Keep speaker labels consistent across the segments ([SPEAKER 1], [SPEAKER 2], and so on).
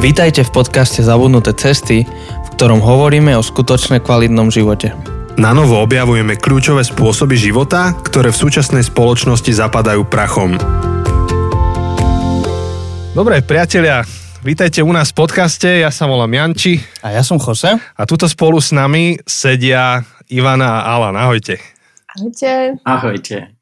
[SPEAKER 1] Vítajte v podcaste Zabudnuté cesty, v ktorom hovoríme o skutočne kvalitnom živote.
[SPEAKER 2] Na novo objavujeme kľúčové spôsoby života, ktoré v súčasnej spoločnosti zapadajú prachom. Dobre, priatelia, vítajte u nás v podcaste, ja sa volám Janči.
[SPEAKER 1] A ja som Jose.
[SPEAKER 2] A tuto spolu s nami sedia Ivana a Alan. Ahojte.
[SPEAKER 3] Ahojte.
[SPEAKER 4] Ahojte.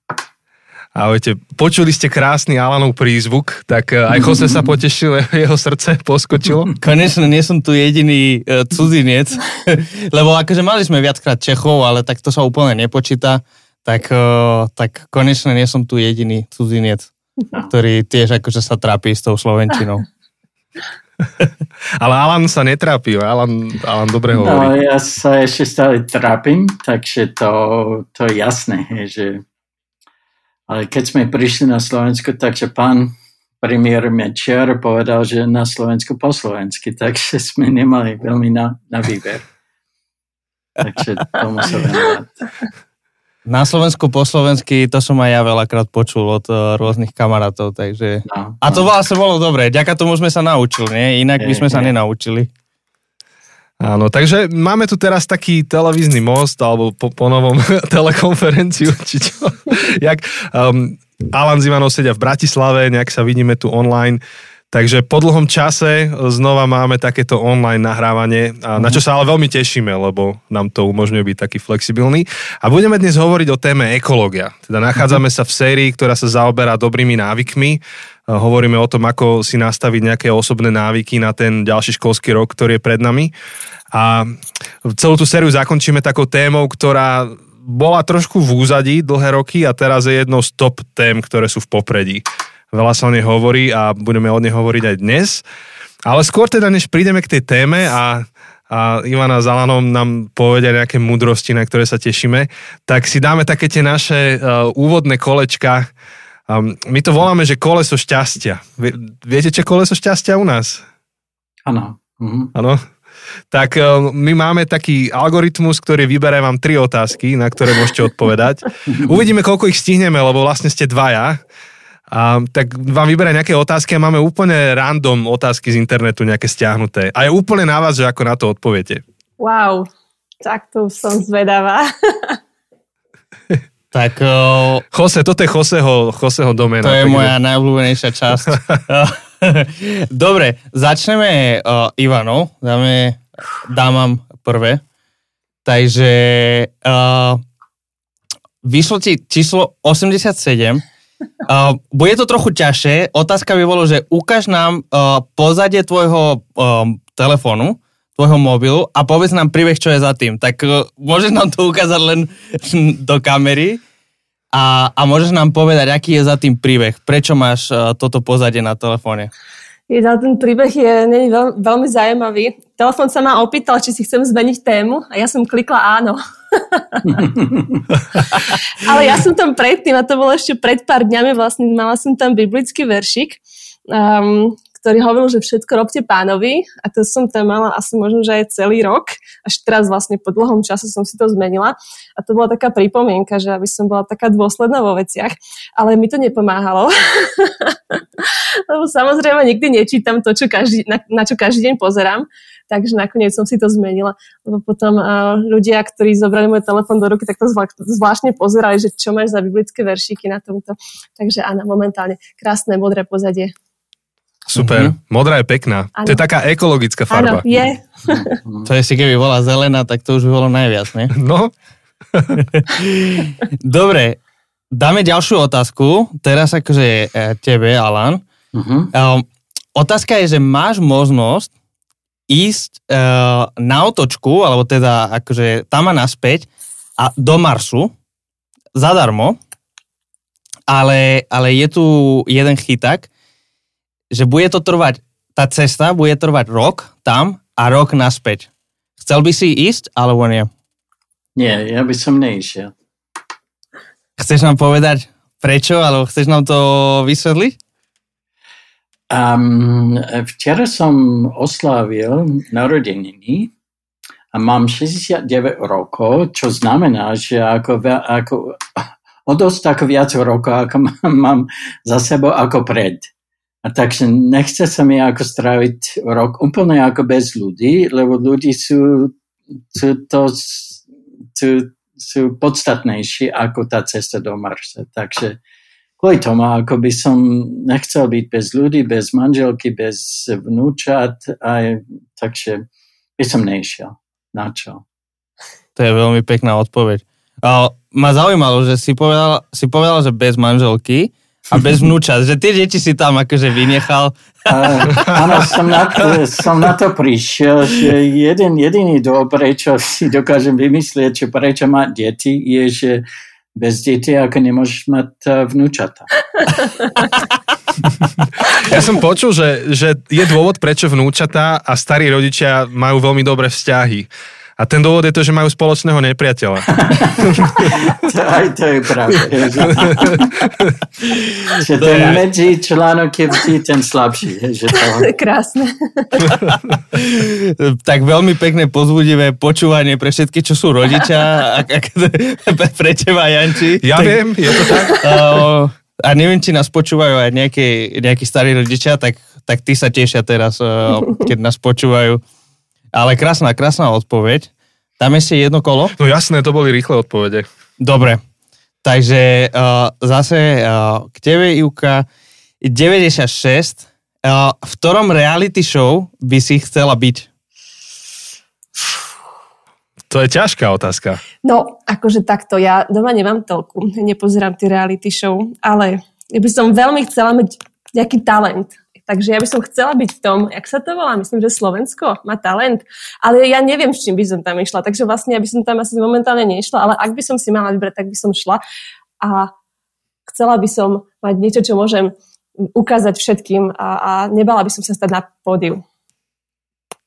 [SPEAKER 2] Ahojte. Počuli ste krásny Alanov prízvuk, tak eh, aj Jose sa potešil, jeho srdce poskočilo.
[SPEAKER 1] Konečne nie som tu jediný uh, cudzinec, lebo akože mali sme viackrát Čechov, ale tak to sa úplne nepočíta, tak, uh, tak konečne nie som tu jediný cudzinec, no. ktorý tiež akože sa trápi s tou Slovenčinou.
[SPEAKER 2] Ale Alan sa netrápi, Alan, Alan dobre no, hovorí.
[SPEAKER 4] No, ja sa ešte stále trápim, takže to, to je jasné, že ale keď sme prišli na Slovensku, takže pán premiér Mečiar povedal, že na Slovensku po slovensky, takže sme nemali veľmi na, na výber. Takže tomu sa venovať.
[SPEAKER 1] Na Slovensku po slovensky, to som aj ja veľakrát počul od uh, rôznych kamarátov, takže... No, no. A to vlastne bolo dobré, ďaká tomu sme sa naučili, nie? Inak by sme sa nenaučili.
[SPEAKER 2] Áno, takže máme tu teraz taký televízny most, alebo po, po novom telekonferenciu, či čo. Jak, um, Alan Zivanov sedia v Bratislave, nejak sa vidíme tu online. Takže po dlhom čase znova máme takéto online nahrávanie, na čo sa ale veľmi tešíme, lebo nám to umožňuje byť taký flexibilný. A budeme dnes hovoriť o téme ekológia. Teda nachádzame sa v sérii, ktorá sa zaoberá dobrými návykmi. Hovoríme o tom, ako si nastaviť nejaké osobné návyky na ten ďalší školský rok, ktorý je pred nami. A celú tú sériu zakončíme takou témou, ktorá bola trošku v úzadí dlhé roky a teraz je jednou z top tém, ktoré sú v popredí veľa sa o nej hovorí a budeme o nej hovoriť aj dnes. Ale skôr teda, než prídeme k tej téme a, a Ivana s Alanom nám povedia nejaké múdrosti, na ktoré sa tešíme, tak si dáme také tie naše uh, úvodné kolečka. Um, my to voláme, že koleso šťastia. Viete, čo koleso šťastia u nás?
[SPEAKER 4] Áno.
[SPEAKER 2] Mhm. Áno. Tak uh, my máme taký algoritmus, ktorý vyberá vám tri otázky, na ktoré môžete odpovedať. Uvidíme, koľko ich stihneme, lebo vlastne ste dvaja. A, tak vám vyberá nejaké otázky a máme úplne random otázky z internetu nejaké stiahnuté. A je úplne na vás, že ako na to odpoviete.
[SPEAKER 3] Wow, tak to som zvedavá.
[SPEAKER 1] tak... Uh,
[SPEAKER 2] Jose, toto je Joseho, Joseho domena.
[SPEAKER 1] To je moja najobľúbenejšia časť. Dobre, začneme uh, Ivanou. Dáme, dámam prvé. Takže uh, vyšlo ti číslo 87 Uh, bude to trochu ťažšie. Otázka by bolo, že ukáž nám uh, pozadie tvojho um, telefónu, tvojho mobilu a povedz nám príbeh, čo je za tým. Tak uh, môžeš nám to ukázať len do kamery a, a môžeš nám povedať, aký je za tým príbeh. Prečo máš uh, toto pozadie na telefóne?
[SPEAKER 3] Je, ten príbeh je nie, veľ, veľmi zaujímavý. Telefón sa ma opýtal, či si chcem zmeniť tému a ja som klikla áno. Ale ja som tam predtým, a to bolo ešte pred pár dňami, vlastne mala som tam biblický veršik, um, ktorý hovoril, že všetko robte pánovi a to som tam mala asi možno, že aj celý rok. Až teraz vlastne po dlhom čase som si to zmenila a to bola taká pripomienka, že aby som bola taká dôsledná vo veciach. Ale mi to nepomáhalo. Lebo samozrejme nikdy nečítam to, čo každý, na, na čo každý deň pozerám. Takže nakoniec som si to zmenila, lebo potom uh, ľudia, ktorí zobrali môj telefón do ruky, tak to zvláštne pozerali, že čo máš za biblické veršíky na tomto. Takže áno, momentálne krásne modré pozadie.
[SPEAKER 2] Super. Mm-hmm. Modrá je pekná. Ano. To je taká ekologická farba.
[SPEAKER 3] Áno, je.
[SPEAKER 1] to je si keby bola zelená, tak to už by bolo najviac, ne?
[SPEAKER 2] No.
[SPEAKER 1] Dobre, dáme ďalšiu otázku. Teraz akože e, tebe, Alan. Uh-huh. Um, otázka je, že máš možnosť ísť uh, na otočku, alebo teda akože tam a naspäť a do Marsu zadarmo, ale, ale je tu jeden chytak, že bude to trvať, tá cesta bude trvať rok tam a rok naspäť. Chcel by si ísť, alebo nie?
[SPEAKER 4] Nie, ja by som neišiel.
[SPEAKER 1] Chceš nám povedať prečo, alebo chceš nám to vysvetliť?
[SPEAKER 4] Um, včera som oslávil narodeniny a mám 69 rokov, čo znamená, že ako, ako o dosť ako viac rokov, ako mám, mám za sebou ako pred. A takže nechce sa mi ako stráviť rok úplne ako bez ľudí, lebo ľudí sú, sú, to, sú, sú podstatnejší ako tá cesta do Marsa. Takže kvôli tomu, ako by som nechcel byť bez ľudí, bez manželky, bez vnúčat, aj, takže by som nešiel. Na čo?
[SPEAKER 1] To je veľmi pekná odpoveď. Uh, ma zaujímalo, že si povedal, si povedal, že bez manželky, a bez vnúčat, že tie deti si tam akože vynechal.
[SPEAKER 4] Uh, áno, som na, som na to prišiel, že jeden jediný dôvod, prečo si dokážem vymyslieť, že prečo má deti, je, že bez detí ako nemôžeš mať vnúčata.
[SPEAKER 2] Ja som počul, že, že je dôvod, prečo vnúčatá a starí rodičia majú veľmi dobré vzťahy. A ten dôvod je to, že majú spoločného nepriateľa.
[SPEAKER 4] Aj to je pravda. že ten medzi článok je vždy ten slabší. Že to...
[SPEAKER 3] Krásne.
[SPEAKER 1] tak veľmi pekné, pozbudivé počúvanie pre všetky, čo sú rodičia. A, a, pre teba, Janči.
[SPEAKER 2] Ja tak, viem, je to tak.
[SPEAKER 1] Uh, a neviem, či nás počúvajú aj nejakí, nejakí starí rodičia, tak, tak tí sa tešia teraz, keď nás počúvajú. Ale krásna, krásna odpoveď. Tam ešte jedno kolo?
[SPEAKER 2] No jasné, to boli rýchle odpovede.
[SPEAKER 1] Dobre, takže uh, zase uh, k tebe, Ivka, 96. Uh, v ktorom reality show by si chcela byť?
[SPEAKER 2] To je ťažká otázka.
[SPEAKER 3] No, akože takto, ja doma nemám toľku, nepozerám tie reality show, ale ja by som veľmi chcela mať nejaký talent. Takže ja by som chcela byť v tom, jak sa to volá, myslím, že Slovensko má talent, ale ja neviem, s čím by som tam išla, takže vlastne ja by som tam asi momentálne nešla, ale ak by som si mala vybrať, tak by som šla a chcela by som mať niečo, čo môžem ukázať všetkým a, a nebala by som sa stať na pódiu.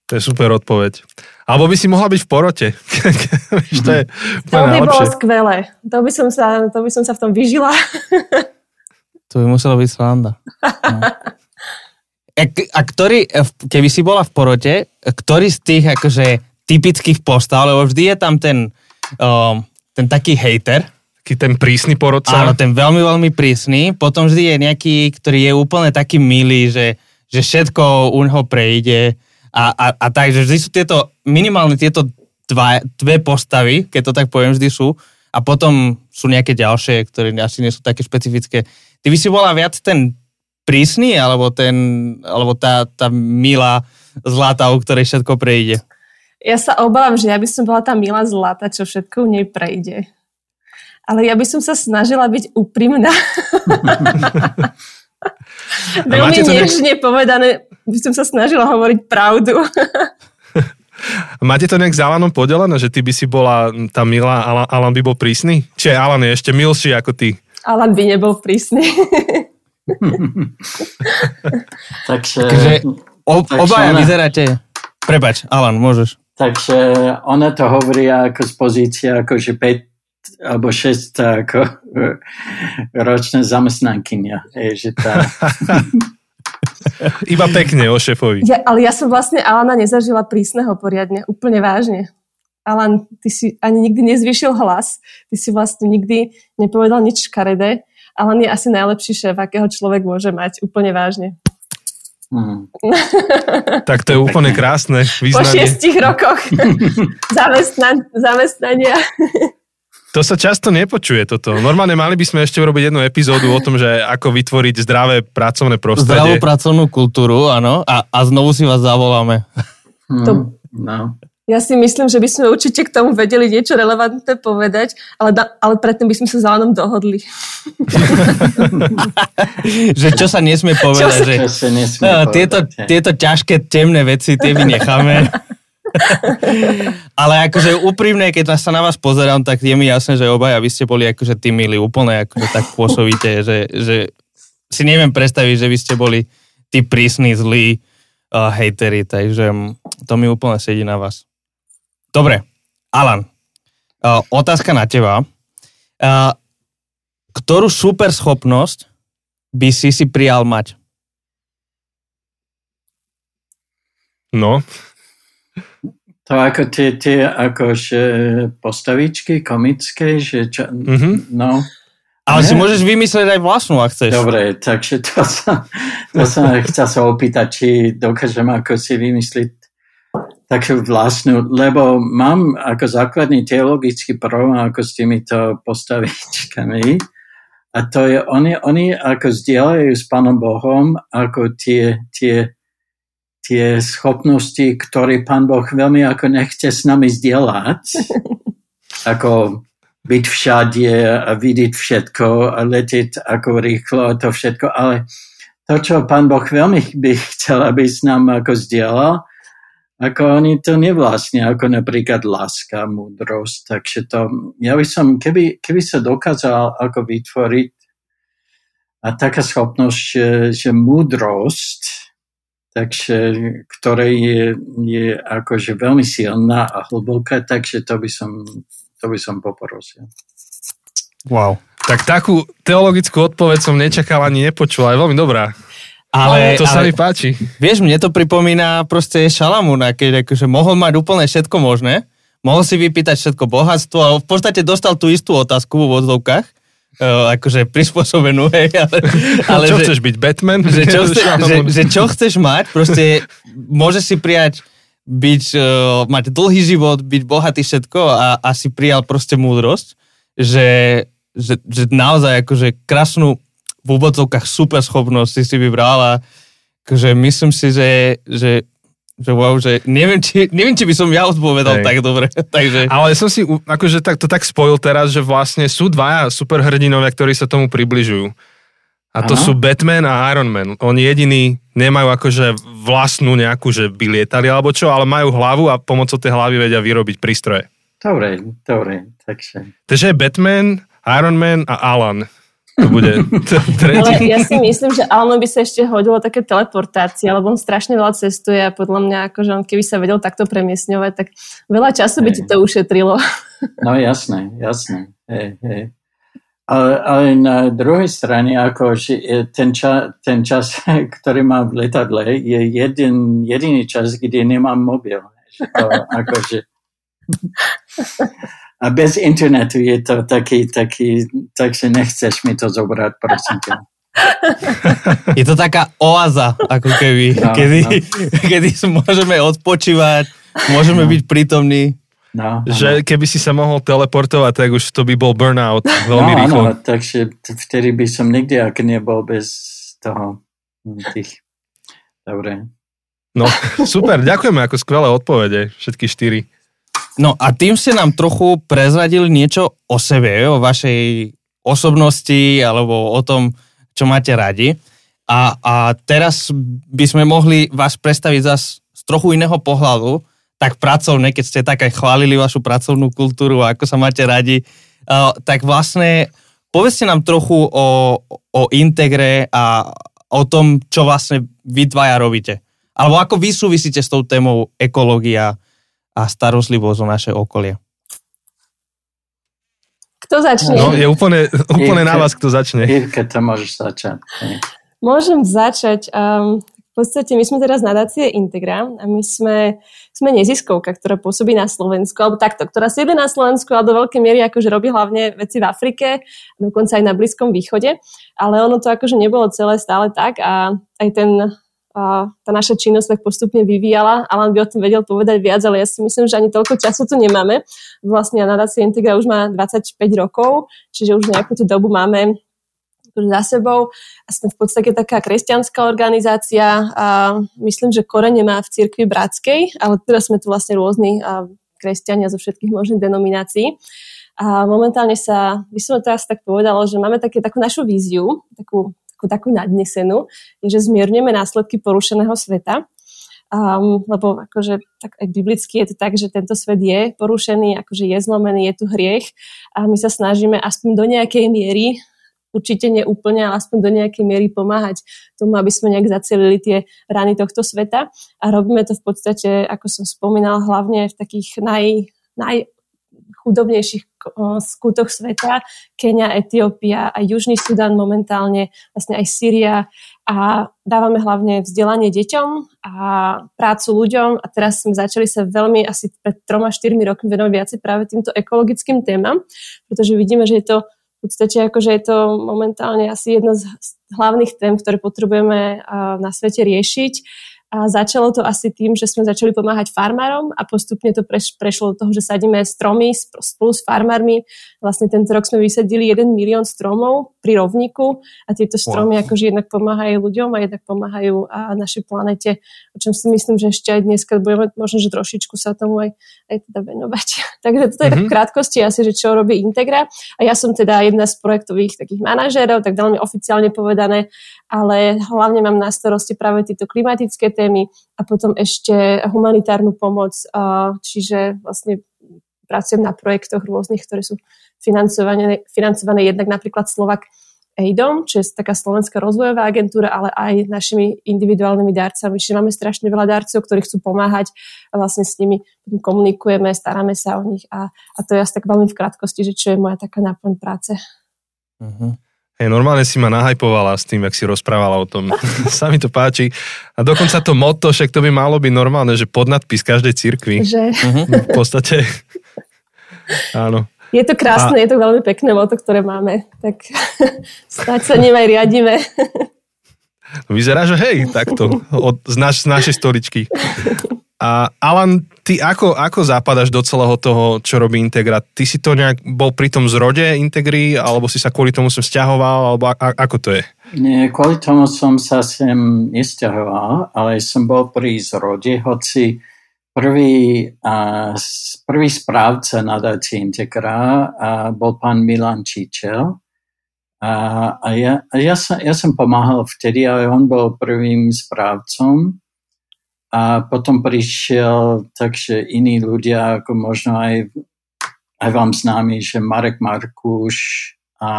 [SPEAKER 2] To je super odpoveď. Alebo by si mohla byť v porote. to, je
[SPEAKER 3] to by najlepšie. bolo skvelé. To by, som sa, to by som sa v tom vyžila.
[SPEAKER 1] to by muselo byť sranda. No. A, ktorý, e, keby si bola v porote, ktorý z tých akože typických postav, lebo vždy je tam ten, um, ten taký hejter,
[SPEAKER 2] taký ten prísny porodca.
[SPEAKER 1] Áno, ten veľmi, veľmi prísny. Potom vždy je nejaký, ktorý je úplne taký milý, že, že všetko u neho prejde. A, a, a tak, že vždy sú tieto, minimálne tieto dva, dve postavy, keď to tak poviem, vždy sú. A potom sú nejaké ďalšie, ktoré asi nie sú také špecifické. Ty by si bola viac ten prísny, alebo, ten, alebo tá, tá milá zlata, u ktorej všetko prejde?
[SPEAKER 3] Ja sa obávam, že ja by som bola tá milá zlata, čo všetko u nej prejde. Ale ja by som sa snažila byť úprimná. Veľmi nežne ne... povedané, by som sa snažila hovoriť pravdu.
[SPEAKER 2] Máte to nejak s Alanom podelené, že ty by si bola tá milá, Alan, Alan by bol prísny? Či Alan je ešte milší ako ty?
[SPEAKER 3] Alan by nebol prísny.
[SPEAKER 4] takže,
[SPEAKER 1] takže o, takže obaja ona, vyzeráte... Prepač, Alan, môžeš.
[SPEAKER 4] Takže ona to hovorí ako z pozície ako že 5 alebo 6 ako ročná zamestnankynia. Je, že tá...
[SPEAKER 2] Iba pekne o šefovi.
[SPEAKER 3] Ja, ale ja som vlastne Alana nezažila prísneho poriadne, úplne vážne. Alan, ty si ani nikdy nezvýšil hlas, ty si vlastne nikdy nepovedal nič škaredé Alan je asi najlepší šéf, akého človek môže mať, úplne vážne.
[SPEAKER 2] Mm. tak to je úplne krásne vyznanie.
[SPEAKER 3] Po šiestich rokoch zamestnan- zamestnania.
[SPEAKER 2] To sa často nepočuje toto. Normálne mali by sme ešte urobiť jednu epizódu o tom, že ako vytvoriť zdravé pracovné prostredie.
[SPEAKER 1] Zdravú pracovnú kultúru, áno. A, a znovu si vás zavoláme.
[SPEAKER 3] Mm, to, no. Ja si myslím, že by sme určite k tomu vedeli niečo relevantné povedať, ale, da, ale predtým by sme sa s Alanom dohodli.
[SPEAKER 1] že čo sa nesmie povedať. Čo že,
[SPEAKER 4] čo sa nesmie
[SPEAKER 1] no, povedať. Tieto, tieto ťažké temné veci, tie vynecháme. ale akože úprimne, keď sa na vás pozerám, tak je mi jasné, že obaja vy ste boli akože tí milí, úplne akože tak pôsobíte, že, že si neviem predstaviť, že vy ste boli tí prísni, zlí uh, hejteri, takže to mi úplne sedí na vás. Dobre, Alan, uh, otázka na teba. Uh, ktorú super schopnosť by si si prijal mať?
[SPEAKER 2] No.
[SPEAKER 4] To ako tie, tie akože postavičky komické, že čo, mm-hmm. no.
[SPEAKER 1] Ale si môžeš vymyslieť aj vlastnú, ak chceš.
[SPEAKER 4] Dobre, takže to som, to som chcel sa opýtať, či dokážem ako si vymyslieť takú vlastnú, lebo mám ako základný teologický problém ako s týmito postavičkami. A to je, oni, oni ako zdieľajú s Pánom Bohom ako tie, tie, tie schopnosti, ktoré Pán Boh veľmi ako nechce s nami zdieľať. Ako byť všade a vidieť všetko a letieť ako rýchlo a to všetko, ale to, čo pán Boh veľmi by chcel, aby s nám ako zdieľal, ako oni to nevlastne, ako napríklad láska, múdrosť, takže to, ja by som, keby, keby sa dokázal ako vytvoriť a taká schopnosť, že, že múdrosť, takže, ktorá je, je akože veľmi silná a hlboká, takže to by som to by som poprosil.
[SPEAKER 2] Wow. Tak takú teologickú odpoveď som nečakal ani nepočul, ale veľmi dobrá. Ale, to sa ale, mi páči.
[SPEAKER 1] Vieš, mne to pripomína proste Šalamúna, keď akože mohol mať úplne všetko možné, mohol si vypýtať všetko bohatstvo a v podstate dostal tú istú otázku v vodzovkách, uh, akože prispôsobenú, hej, ale,
[SPEAKER 2] ale čo že, chceš byť, Batman?
[SPEAKER 1] Že čo, chce, že, že čo chceš mať, proste môžeš si prijať byť, uh, mať dlhý život, byť bohatý všetko a, a si prijal proste múdrosť, že, že, že naozaj akože krásnu v úvodzovkách super schopnosť si si vybral a akože myslím si, že, že že wow, že neviem, či, neviem, či by som ja odpovedal Hej. tak dobre. Takže...
[SPEAKER 2] Ale som si akože tak, to tak spojil teraz, že vlastne sú dvaja superhrdinovia, ktorí sa tomu približujú. A to Aha. sú Batman a Iron Man. Oni jediní nemajú akože vlastnú nejakú, že by lietali alebo čo, ale majú hlavu a pomocou tej hlavy vedia vyrobiť prístroje.
[SPEAKER 4] Dobre, dobre, takže.
[SPEAKER 2] Takže Batman, Iron Man a Alan. To bude
[SPEAKER 3] Ale ja si myslím, že Alan by sa ešte hodilo také teleportácie, lebo on strašne veľa cestuje a podľa mňa, akože on keby sa vedel takto premiesňovať, tak veľa času by ti to ušetrilo.
[SPEAKER 4] No jasné, jasné. Hej, hej. Ale, ale na druhej strane, ako ten, ča, ten čas, ktorý mám v letadle, je jeden, jediný čas, kde nemám mobil. Že to, akože, a bez internetu je to taký, taký, takže nechceš mi to zobrať, prosím ťa.
[SPEAKER 1] Je to taká oáza, ako keby, no, kedy, no. kedy môžeme odpočívať, môžeme no. byť prítomní.
[SPEAKER 2] No, že keby si sa mohol teleportovať, tak už to by bol burnout veľmi no, rýchlo.
[SPEAKER 4] No, takže vtedy by som nikdy ak nebol bez toho tých... Dobre.
[SPEAKER 2] No, super, ďakujeme ako skvelé odpovede, všetky štyri.
[SPEAKER 1] No a tým ste nám trochu prezradili niečo o sebe, o vašej osobnosti alebo o tom, čo máte radi. A, a teraz by sme mohli vás predstaviť zase z trochu iného pohľadu, tak pracovné, keď ste tak aj chválili vašu pracovnú kultúru a ako sa máte radi, uh, tak vlastne povedzte nám trochu o, o Integre a o tom, čo vlastne vy dvaja robíte. Alebo ako vy súvisíte s tou témou ekológia a starostlivosť o naše okolie.
[SPEAKER 3] Kto začne?
[SPEAKER 2] No, je úplne, úplne na vás, kto začne.
[SPEAKER 4] Irke, to môžeš začať.
[SPEAKER 3] Môžem začať. Um, v podstate my sme teraz nadácie Integra a my sme, sme neziskovka, ktorá pôsobí na Slovensku, alebo takto, ktorá sídli na Slovensku, ale do veľkej miery akože robí hlavne veci v Afrike, dokonca aj na Blízkom východe, ale ono to akože nebolo celé stále tak a aj ten a tá naša činnosť tak postupne vyvíjala. Alan by o tom vedel povedať viac, ale ja si myslím, že ani toľko času tu nemáme. Vlastne nadácia Integra už má 25 rokov, čiže už nejakú tú dobu máme za sebou. A sme v podstate taká kresťanská organizácia a myslím, že korene má v cirkvi bratskej, ale teraz sme tu vlastne rôzni kresťania zo všetkých možných denominácií. A momentálne sa, by som teraz tak povedala, že máme také, takú našu víziu, takú, takú, nadnesenú, je, že zmierneme následky porušeného sveta. Um, lebo akože tak aj biblicky je to tak, že tento svet je porušený, akože je zlomený, je tu hriech a my sa snažíme aspoň do nejakej miery určite neúplne, ale aspoň do nejakej miery pomáhať tomu, aby sme nejak zacelili tie rany tohto sveta. A robíme to v podstate, ako som spomínala, hlavne v takých naj, naj chudobnejších skutoch sveta, Kenia, Etiópia a Južný Sudan momentálne, vlastne aj Syria a dávame hlavne vzdelanie deťom a prácu ľuďom. A teraz sme začali sa veľmi asi pred troma, štyrmi rokmi venovať viacej práve týmto ekologickým témam, pretože vidíme, že je to podstate akože je to momentálne asi jedna z hlavných tém, ktoré potrebujeme na svete riešiť a začalo to asi tým, že sme začali pomáhať farmárom a postupne to preš, prešlo do toho, že sadíme stromy spolu s farmármi. Vlastne tento rok sme vysadili 1 milión stromov pri rovníku a tieto stromy wow. akože jednak pomáhajú ľuďom a jednak pomáhajú a našej planete, o čom si myslím, že ešte aj dnes, keď budeme možno, že trošičku sa tomu aj, aj teda venovať. Takže toto je mm-hmm. v mhm. krátkosti asi, že čo robí Integra. A ja som teda jedna z projektových takých manažérov, tak veľmi oficiálne povedané, ale hlavne mám na starosti práve tieto klimatické témy a potom ešte humanitárnu pomoc, čiže vlastne pracujem na projektoch rôznych, ktoré sú financované, financované jednak napríklad Slovak AIDom, čo je taká slovenská rozvojová agentúra, ale aj našimi individuálnymi darcami. Čiže máme strašne veľa darcov, ktorí chcú pomáhať a vlastne s nimi komunikujeme, staráme sa o nich a, a to je asi tak veľmi v krátkosti, že čo je moja taká náplň práce.
[SPEAKER 2] Uh-huh. Hej, normálne si ma nahajpovala s tým, jak si rozprávala o tom. Sa mi to páči. A dokonca to motto, však to by malo byť normálne, že podnadpis každej cirkvi.
[SPEAKER 3] Že?
[SPEAKER 2] V podstate. Áno.
[SPEAKER 3] Je to krásne, a... je to veľmi pekné moto, ktoré máme. Tak snáď sa ním aj riadime.
[SPEAKER 2] Vyzerá, že hej, takto, od, z, naš, z našej stoličky. A Alan, ty ako, ako zapadaš do celého toho, čo robí Integra? Ty si to nejak bol pri tom zrode Integry, alebo si sa kvôli tomu sem vzťahoval, alebo a, a, ako to je?
[SPEAKER 4] Nie, kvôli tomu som sa sem nesťahoval, ale som bol pri zrode, hoci prvý, a, prvý správca nadácie Integra a bol pán Milan Čičel. A, a ja, a ja, som, ja som pomáhal vtedy, ale on bol prvým správcom a potom prišiel takže iní ľudia, ako možno aj, aj vám známi, že Marek Markuš a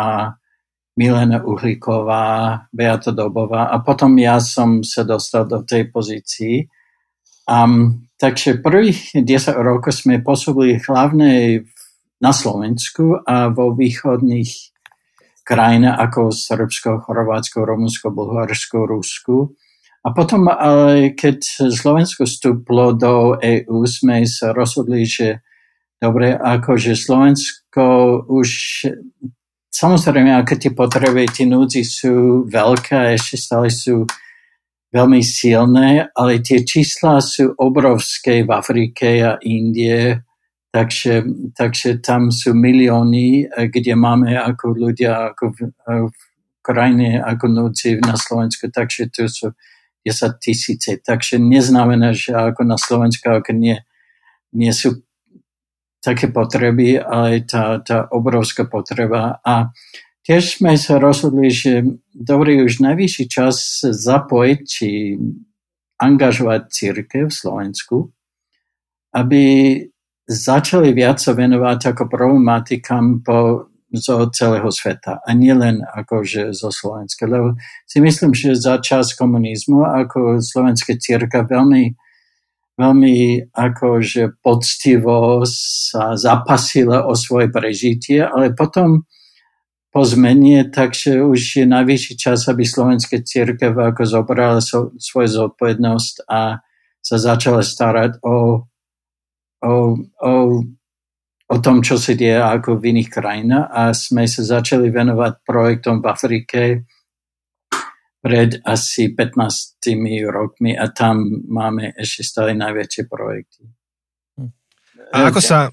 [SPEAKER 4] Milena Uhlíková, Beata Dobová a potom ja som sa dostal do tej pozícii. Um, takže prvých 10 rokov sme pôsobili hlavne na Slovensku a vo východných krajinách ako Srbsko, Chorvátsko, Rumunsko, Bulharsko, Rusku. A potom, ale keď Slovensko vstúplo do EÚ, sme sa rozhodli, že dobre, akože Slovensko už samozrejme, aké tie potreby, tie núdzi sú veľké ešte stále sú veľmi silné, ale tie čísla sú obrovské v Afrike a Indie, takže, takže tam sú milióny, kde máme ako ľudia ako v, v krajine ako núdzi na Slovensku, takže to sú 10 tisíce. Takže neznamená, že ako na Slovensku, ako nie, nie sú také potreby, ale tá, tá obrovská potreba. A tiež sme sa rozhodli, že dobrý už najvyšší čas zapojiť či angažovať církev v Slovensku, aby začali viac sa venovať ako problematikám po zo celého sveta a nielen akože zo Slovenska. Lebo si myslím, že za čas komunizmu ako slovenská círka veľmi, veľmi akože poctivo sa zapasila o svoje prežitie, ale potom po zmene, takže už je najvyšší čas, aby slovenská církev ako zobrala so, svoju zodpovednosť a sa začala starať o, o, o o tom, čo sa deje ako v iných krajinách a sme sa začali venovať projektom v Afrike pred asi 15 rokmi a tam máme ešte stále najväčšie projekty.
[SPEAKER 2] A ako sa,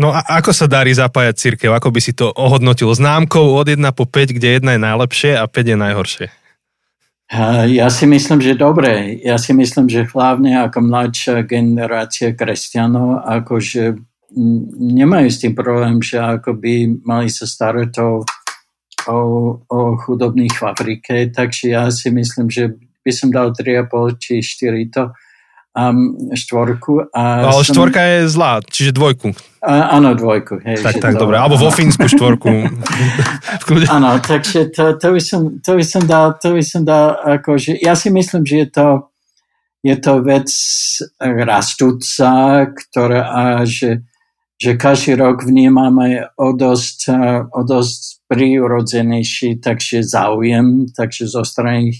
[SPEAKER 2] no a ako sa darí zapájať církev? Ako by si to ohodnotil známkou od 1 po 5, kde 1 je najlepšie a 5 je najhoršie?
[SPEAKER 4] Ja si myslím, že dobre. Ja si myslím, že hlavne ako mladšia generácia kresťanov, akože nemajú s tým problém, že ako by mali sa starať o, o, o chudobných v Afrike, takže ja si myslím, že by som dal 3,5 či 4 to um, štvorku. A
[SPEAKER 2] Ale som... štvorka je zlá, čiže dvojku.
[SPEAKER 4] A, áno, dvojku. Hej,
[SPEAKER 2] tak, tak, dobre. Alebo vo Fínsku štvorku.
[SPEAKER 4] áno, takže to, to, by som, to by som dal, to by som dal akože, ja si myslím, že je to je to vec rastúca, ktorá, že že každý rok vnímame o dosť, o dosť prirodzenejší takže záujem, takže zo strany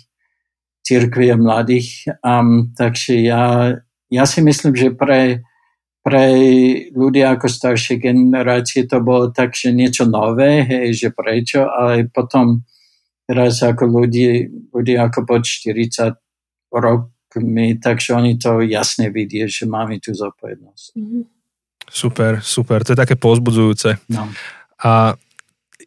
[SPEAKER 4] církvy a mladých. Um, takže ja, ja si myslím, že pre, pre ľudia ako staršie generácie to bolo tak, niečo nové, hej, že prečo, ale potom teraz ako ľudí, ľudia ako pod 40 rokmi, takže oni to jasne vidie, že máme tú zodpovednosť. Mm-hmm.
[SPEAKER 2] Super, super, to je také pozbudzujúce.
[SPEAKER 4] No.
[SPEAKER 2] A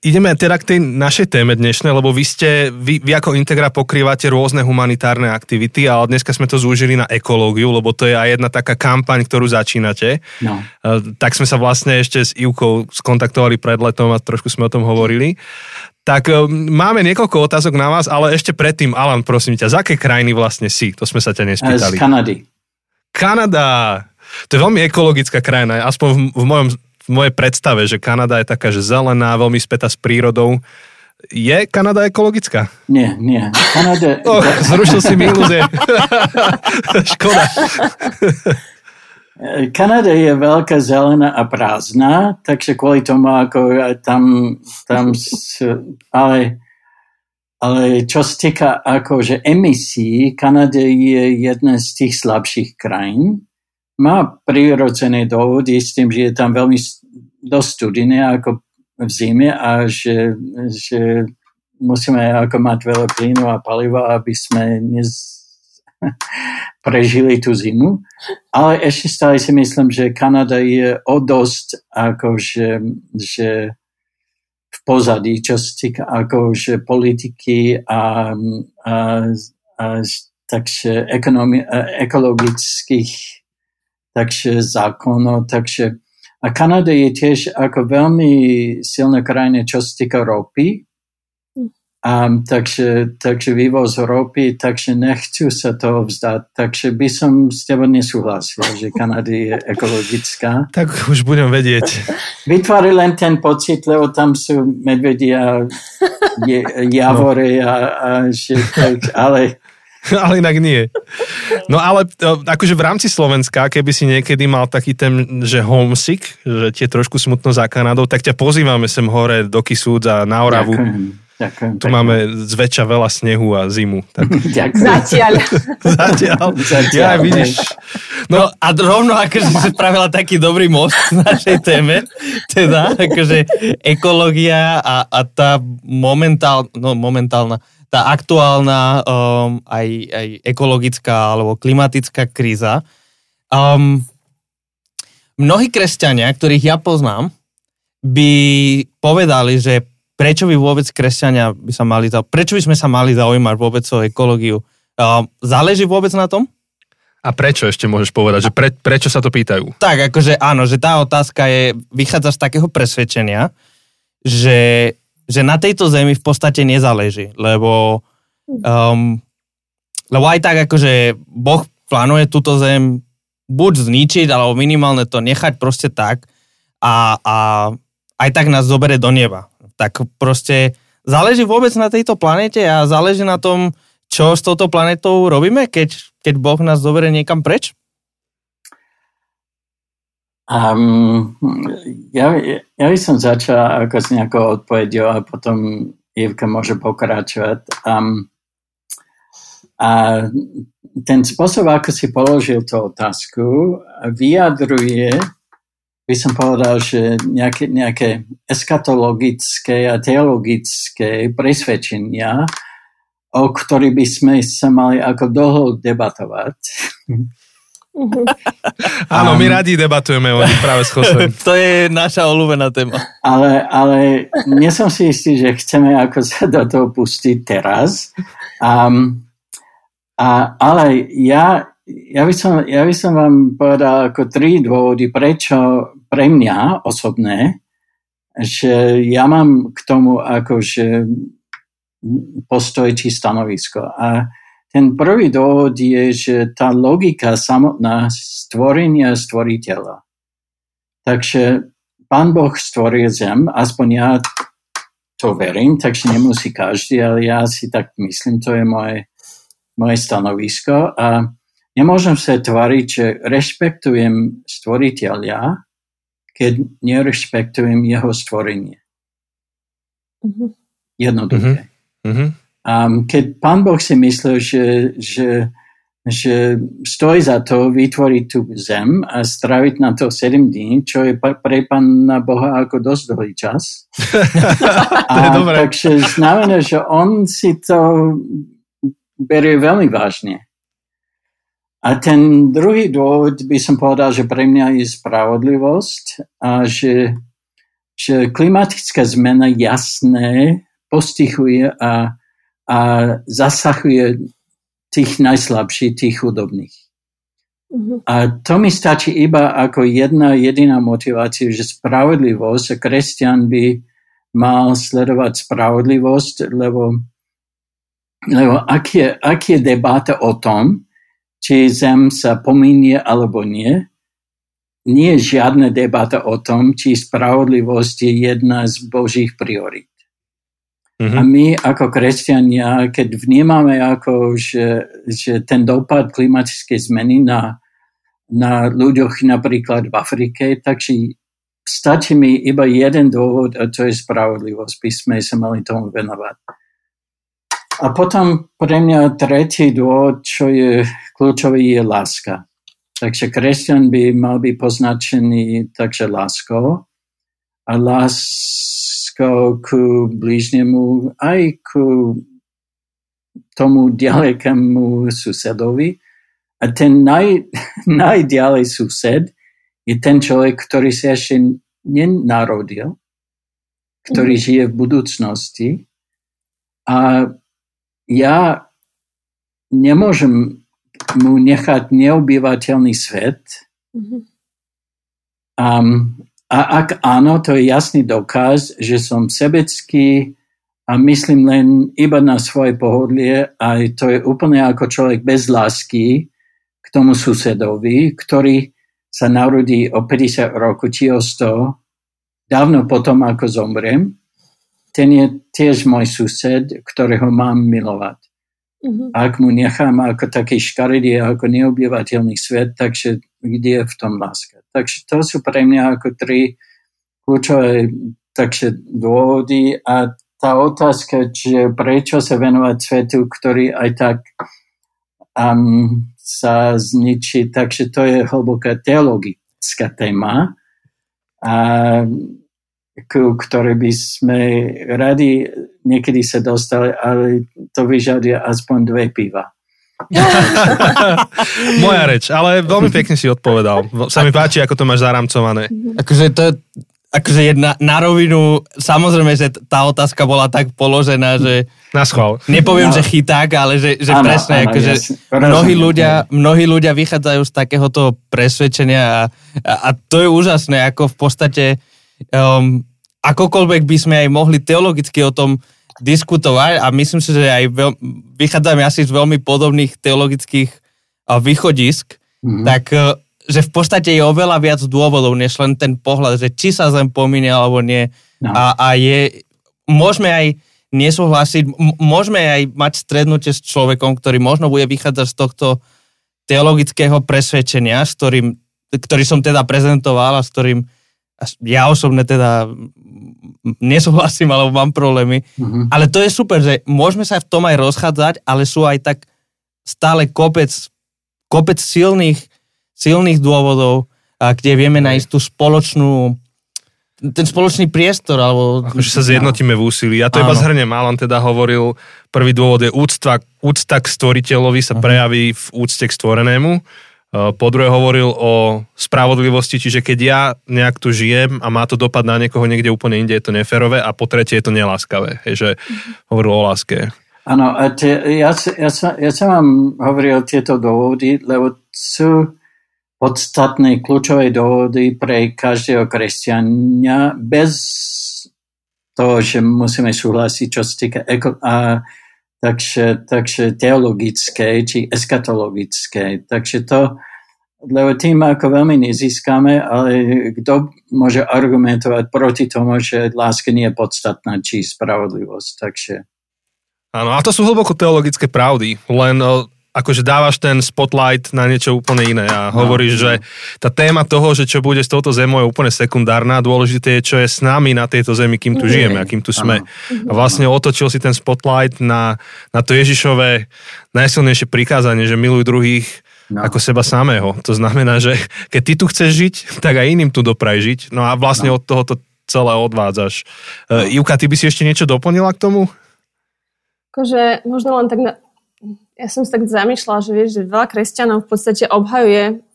[SPEAKER 2] ideme teda k tej našej téme dnešnej, lebo vy ste, vy, vy ako Integra pokrývate rôzne humanitárne aktivity, ale dneska sme to zúžili na ekológiu, lebo to je aj jedna taká kampaň, ktorú začínate.
[SPEAKER 4] No.
[SPEAKER 2] Tak sme sa vlastne ešte s Ivkou skontaktovali pred letom a trošku sme o tom hovorili. Tak e, máme niekoľko otázok na vás, ale ešte predtým, Alan, prosím ťa, z aké krajiny vlastne si? To sme sa ťa nespýtali.
[SPEAKER 4] Z Kanady.
[SPEAKER 2] Kanada! To je veľmi ekologická krajina, aspoň v, v mojom v mojej predstave, že Kanada je taká, že zelená, veľmi spätá s prírodou. Je Kanada ekologická?
[SPEAKER 4] Nie, nie. Kanada...
[SPEAKER 2] Oh, zrušil si mi ilúzie. Škoda.
[SPEAKER 4] Kanada je veľká zelená a prázdna, takže kvôli tomu, ako tam, tam ale, ale čo sa týka akože emisí, Kanada je jedna z tých slabších krajín, má prirodzené dôvody s tým, že je tam veľmi dosť studené ako v zime a že, že musíme ako mať veľa plynu a paliva, aby sme nez, prežili tú zimu. Ale ešte stále si myslím, že Kanada je o dosť ako, že, v pozadí, čo sa týka ako, že politiky a, a, a takže ekonomi, ekologických takže zákonov, takže a Kanada je tiež ako veľmi silná krajina, čo sa týka ropy. Um, takže, takže vývoz ropy, takže nechcú sa toho vzdať. Takže by som s tebou nesúhlasil, že Kanada je ekologická.
[SPEAKER 2] Tak už budem vedieť.
[SPEAKER 4] Vytvári len ten pocit, lebo tam sú medvedia, javory a, a že, tak, ale
[SPEAKER 2] ale inak nie. No ale e, akože v rámci Slovenska, keby si niekedy mal taký ten, že homesick, že ti je trošku smutno za Kanadou, tak ťa pozývame sem hore do Kisúc a na Oravu.
[SPEAKER 4] Ďakujem. Ďakujem,
[SPEAKER 2] tu máme zväčša veľa snehu a zimu. Tak...
[SPEAKER 3] Ďakujem. Zatiaľ.
[SPEAKER 2] Zatiaľ.
[SPEAKER 4] Zatiaľ.
[SPEAKER 2] Ja, vidíš.
[SPEAKER 1] No, no a rovno akože si spravila taký dobrý most v našej téme, teda akože ekológia a, a tá momentál, no, momentálna, tá aktuálna um, aj, aj ekologická alebo klimatická kríza. Um, mnohí kresťania, ktorých ja poznám, by povedali, že prečo by vôbec kresťania by sa mali, prečo by sme sa mali zaujímať vôbec o ekológiu. Um, záleží vôbec na tom?
[SPEAKER 2] A prečo ešte môžeš povedať, že pre, prečo sa to pýtajú?
[SPEAKER 1] Tak, akože áno, že tá otázka je, vychádza z takého presvedčenia, že že na tejto zemi v podstate nezáleží, lebo, um, lebo aj tak akože Boh plánuje túto zem buď zničiť, alebo minimálne to nechať proste tak a, a aj tak nás zobere do neba. Tak proste záleží vôbec na tejto planete a záleží na tom, čo s touto planetou robíme, keď, keď Boh nás zoberie niekam preč?
[SPEAKER 4] Um, ja, ja by som začal ako s nejakou odpovedou a potom Ivka môže pokračovať. Um, a ten spôsob, ako si položil tú otázku, vyjadruje, by som povedal, že nejaké, nejaké eskatologické a teologické presvedčenia, o ktorých by sme sa mali ako dlho debatovať.
[SPEAKER 2] Áno, my radi debatujeme o nich práve s
[SPEAKER 1] to je naša olúbená téma.
[SPEAKER 4] Ale, ale nie som si istý, že chceme ako sa do toho pustiť teraz. Um, a, ale ja, ja, by som, ja by som vám povedal ako tri dôvody, prečo pre mňa osobné, že ja mám k tomu akože postoj či stanovisko. A ten prvý dôvod je, že tá logika samotná stvorenia stvoriteľa. Takže pán Boh stvoril zem, aspoň ja to verím, takže nemusí každý, ale ja si tak myslím, to je moje, moje stanovisko a nemôžem sa tvariť, že rešpektujem stvoriteľa, keď nerešpektujem jeho stvorenie. Mm-hmm. Jednoduché. Mm-hmm. Um, keď pán Boh si myslel, že, že že stojí za to vytvoriť tú zem a straviť na to 7 dní, čo je pre pána Boha ako dosť dlhý čas.
[SPEAKER 2] to je dobré.
[SPEAKER 4] Takže znamená, že on si to berie veľmi vážne. A ten druhý dôvod by som povedal, že pre mňa je spravodlivosť a že, že klimatická zmena jasné postihuje a, a zasahuje tých najslabších, tých chudobných. Uh-huh. A to mi stačí iba ako jedna jediná motivácia, že spravodlivosť, a kresťan by mal sledovať spravodlivosť, lebo, lebo ak, je, ak je debata o tom, či zem sa pominie alebo nie, nie je žiadna debata o tom, či spravodlivosť je jedna z Božích priorit. Mm-hmm. A my ako kresťania, keď vnímame, ako, že, že ten dopad klimatickej zmeny na, na ľuďoch napríklad v Afrike, takže stačí mi iba jeden dôvod a to je spravodlivosť. By sme sa mali tomu venovať. A potom pre mňa tretí dôvod, čo je kľúčový, je láska. Takže kresťan by mal byť poznačený takže láskou. A láska ku blížnemu aj ku tomu ďalekému susedovi. A ten naj, najďalej sused je ten človek, ktorý sa ešte nenarodil, ktorý mm. žije v budúcnosti. A ja nemôžem mu nechať neobyvateľný svet. Mm-hmm. Um, a ak áno, to je jasný dokaz, že som sebecký a myslím len iba na svoje pohodlie a to je úplne ako človek bez lásky k tomu susedovi, ktorý sa narodí o 50 rokov či o 100, dávno potom, ako zomriem, ten je tiež môj sused, ktorého mám milovať. Uh-huh. Ak mu nechám ako taký škaredý, ako neobývateľný svet, takže kde je v tom láska? Takže to sú pre mňa ako tri kľúčové takže dôvody a tá otázka, že prečo sa venovať svetu, ktorý aj tak um, sa zničí, takže to je hlboká teologická téma, a, ku ktorej by sme radi niekedy sa dostali, ale to vyžaduje aspoň dve piva.
[SPEAKER 2] Moja reč, ale veľmi pekne si odpovedal. Sa mi páči, ako to máš zaramcované.
[SPEAKER 1] Akože to je akože jedna na rovinu, samozrejme, že tá otázka bola tak položená, že...
[SPEAKER 2] Na schvál.
[SPEAKER 1] Nepoviem, no. že chyták, ale že, že ano, presne, ano, akože mnohí, ľudia, mnohí ľudia vychádzajú z takéhoto presvedčenia a, a, a to je úžasné, ako v podstate um, akokoľvek by sme aj mohli teologicky o tom diskutovať a myslím si, že aj veľ, vychádzame asi z veľmi podobných teologických východisk, mm-hmm. tak e, že v podstate je oveľa viac dôvodov, než len ten pohľad, že či sa zem pomíne alebo nie. No. A, a je, môžeme aj nesúhlasiť, môžeme aj mať strednutie s človekom, ktorý možno bude vychádzať z tohto teologického presvedčenia, s ktorým, ktorý som teda prezentoval a s ktorým ja osobne teda nesúhlasím alebo mám problémy. Mm-hmm. Ale to je super, že môžeme sa v tom aj rozchádzať, ale sú aj tak stále kopec, kopec silných, silných dôvodov, a kde vieme nájsť tú spoločnú ten spoločný priestor. Alebo...
[SPEAKER 2] Akože sa zjednotíme v úsilí. Ja to Áno. iba zhrnem. Alan teda hovoril, prvý dôvod je úcta, úcta k stvoriteľovi sa uh-huh. prejaví v úcte k stvorenému. Eh, po druhé hovoril o spravodlivosti, čiže keď ja nejak tu žijem a má to dopad na niekoho niekde úplne inde, je to neférové a po tretie je to neláskavé, že hovoril o láske.
[SPEAKER 4] Áno, a ja, ja, sa, ja som vám hovoril tieto dôvody, lebo sú podstatné kľúčové dôvody pre každého kresťania bez toho, že musíme súhlasiť, čo sa týka eko, a, takže, takže teologické či eskatologické. Takže to, lebo tým ako veľmi nezískame, ale kto môže argumentovať proti tomu, že láska nie je podstatná, či spravodlivosť. Takže...
[SPEAKER 2] Áno, a to sú hlboko teologické pravdy, len akože dávaš ten spotlight na niečo úplne iné a hovoríš, no, že tá téma toho, že čo bude s touto zemou je úplne sekundárna, dôležité je, čo je s nami na tejto zemi, kým tu žijeme a kým tu sme. A vlastne otočil si ten spotlight na, na to Ježišové najsilnejšie prikázanie, že miluj druhých no. ako seba samého. To znamená, že keď ty tu chceš žiť, tak aj iným tu dopraj žiť. No a vlastne no. od toho to celé odvádzaš. No. Uh, Ivka, ty by si ešte niečo doplnila k tomu?
[SPEAKER 3] Akože možno len tak na, ja som sa tak zamýšľala, že vieš, že veľa kresťanov v podstate obhajuje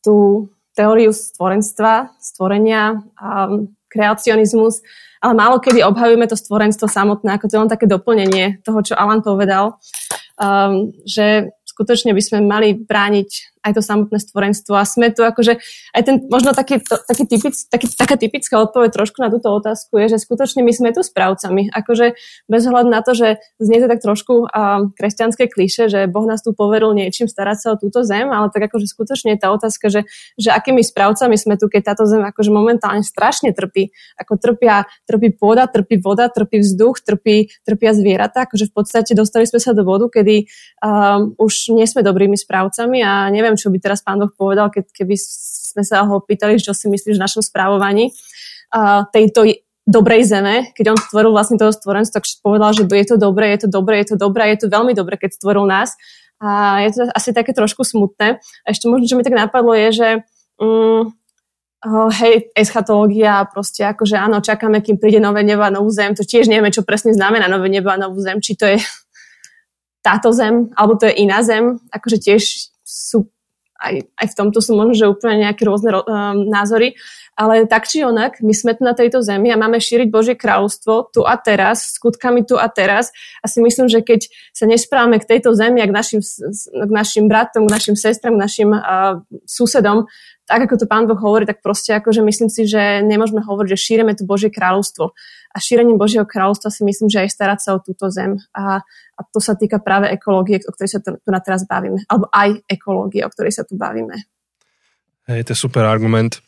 [SPEAKER 3] tú teóriu stvorenstva, stvorenia, a kreacionizmus, ale málo kedy obhajujeme to stvorenstvo samotné, ako to je len také doplnenie toho, čo Alan povedal, um, že skutočne by sme mali brániť aj to samotné stvorenstvo a sme tu akože aj ten možno taký, to, taký typic, taký, taká typická odpoveď trošku na túto otázku je, že skutočne my sme tu správcami. Akože bez hľadu na to, že znie to tak trošku uh, kresťanské kliše, že Boh nás tu poveril niečím starať sa o túto zem, ale tak akože skutočne je tá otázka, že, že akými správcami sme tu, keď táto zem akože momentálne strašne trpí. Ako trpia, trpí pôda, trpí voda, trpí vzduch, trpí, trpia zvieratá. Akože v podstate dostali sme sa do vodu, kedy um, už nie sme dobrými správcami a neviem, neviem, čo by teraz pán Boh povedal, keď, keby sme sa ho pýtali, čo si myslíš v našom správovaní uh, tejto dobrej zeme, keď on stvoril vlastne toho stvorenstva, tak povedal, že je to dobré, je to dobré, je to dobré, je to veľmi dobré, keď stvoril nás. A je to asi také trošku smutné. A ešte možno, čo mi tak napadlo, je, že um, oh, hej, eschatológia, proste akože áno, čakáme, kým príde nové nebo a novú zem, to tiež nevieme, čo presne znamená nové nebo a novú zem, či to je táto zem, alebo to je iná zem, akože tiež sú aj, aj v tomto sú možno, že úplne nejaké rôzne um, názory, ale tak či onak, my sme tu na tejto zemi a máme šíriť Božie kráľovstvo tu a teraz, skutkami tu a teraz a si myslím, že keď sa nesprávame k tejto zemi a k našim, k našim bratom, k našim sestram, k našim uh, susedom, tak ako to pán Boh hovorí, tak proste akože myslím si, že nemôžeme hovoriť, že šírime tu Božie kráľovstvo. A šírením Božieho kráľovstva si myslím, že aj starať sa o túto zem. A, a to sa týka práve ekológie, o ktorej sa tu, tu na teraz bavíme. Alebo aj ekológie, o ktorej sa tu bavíme.
[SPEAKER 2] Hej, to je super argument.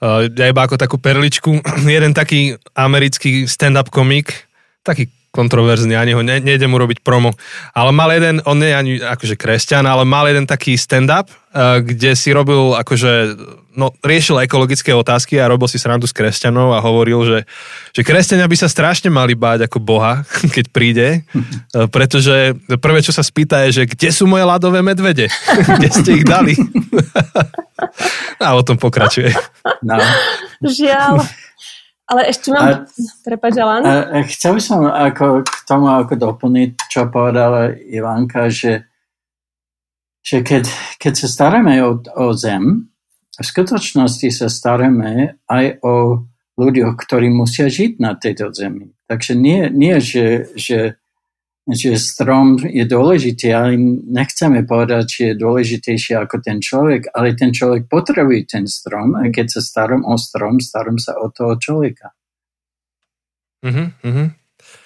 [SPEAKER 2] Uh, ja iba ako takú perličku, jeden taký americký stand-up komik, taký kontroverzný, ani ho ne, nejde mu robiť promo. Ale mal jeden, on nie je ani akože kresťan, ale mal jeden taký stand-up, uh, kde si robil akože, no riešil ekologické otázky a robil si srandu s kresťanov a hovoril, že, že kresťania by sa strašne mali báť ako Boha, keď príde, uh, pretože prvé, čo sa spýta je, že kde sú moje ľadové medvede? kde ste ich dali? a o tom pokračuje. No.
[SPEAKER 3] Žiaľ. Ale ešte mám... A, Prepač, Alan.
[SPEAKER 4] A, a chcel som ako k tomu ako doplniť, čo povedala Ivanka, že, že keď, keď sa staráme o, o zem, v skutočnosti sa staráme aj o ľuďoch, ktorí musia žiť na tejto zemi. Takže nie, nie že, že že strom je dôležitý, ale nechceme povedať, že je dôležitejší ako ten človek, ale ten človek potrebuje ten strom a keď sa starom o strom, starom sa o toho človeka.
[SPEAKER 2] Mm-hmm.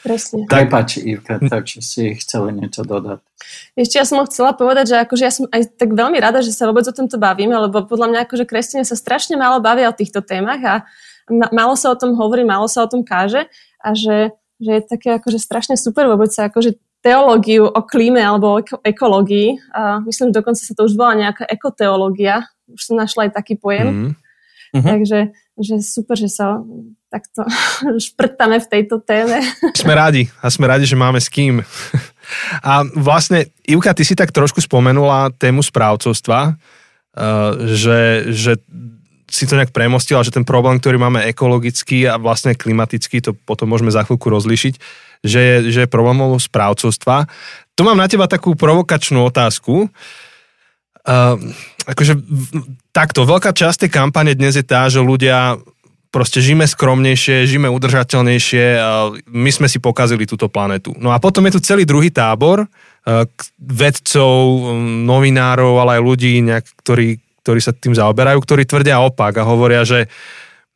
[SPEAKER 3] Presne.
[SPEAKER 4] Tak páči, Ivka, takže si chceli niečo dodať.
[SPEAKER 3] Ešte ja som chcela povedať, že akože ja som aj tak veľmi rada, že sa vôbec o tomto bavíme, lebo podľa mňa akože kresťania sa strašne málo bavia o týchto témach a málo sa o tom hovorí, málo sa o tom káže a že že je také akože strašne super vôbec sa akože teológiu o klíme alebo o ekológii. A myslím, že dokonca sa to už volá nejaká ekoteológia. Už som našla aj taký pojem. Mm-hmm. Takže že super, že sa takto šprtame v tejto téme.
[SPEAKER 2] Sme rádi a sme rádi, že máme s kým. A vlastne, Ivka, ty si tak trošku spomenula tému správcovstva, že, že si to nejak premostila, že ten problém, ktorý máme ekologický a vlastne klimatický, to potom môžeme za chvíľku rozlišiť, že je, že je problémom správcovstva. Tu mám na teba takú provokačnú otázku. Uh, akože takto, veľká časť tej kampane dnes je tá, že ľudia proste žijeme skromnejšie, žijeme udržateľnejšie, my sme si pokazili túto planetu. No a potom je tu celý druhý tábor, vedcov, novinárov, ale aj ľudí, nejak, ktorí ktorí sa tým zaoberajú, ktorí tvrdia opak a hovoria, že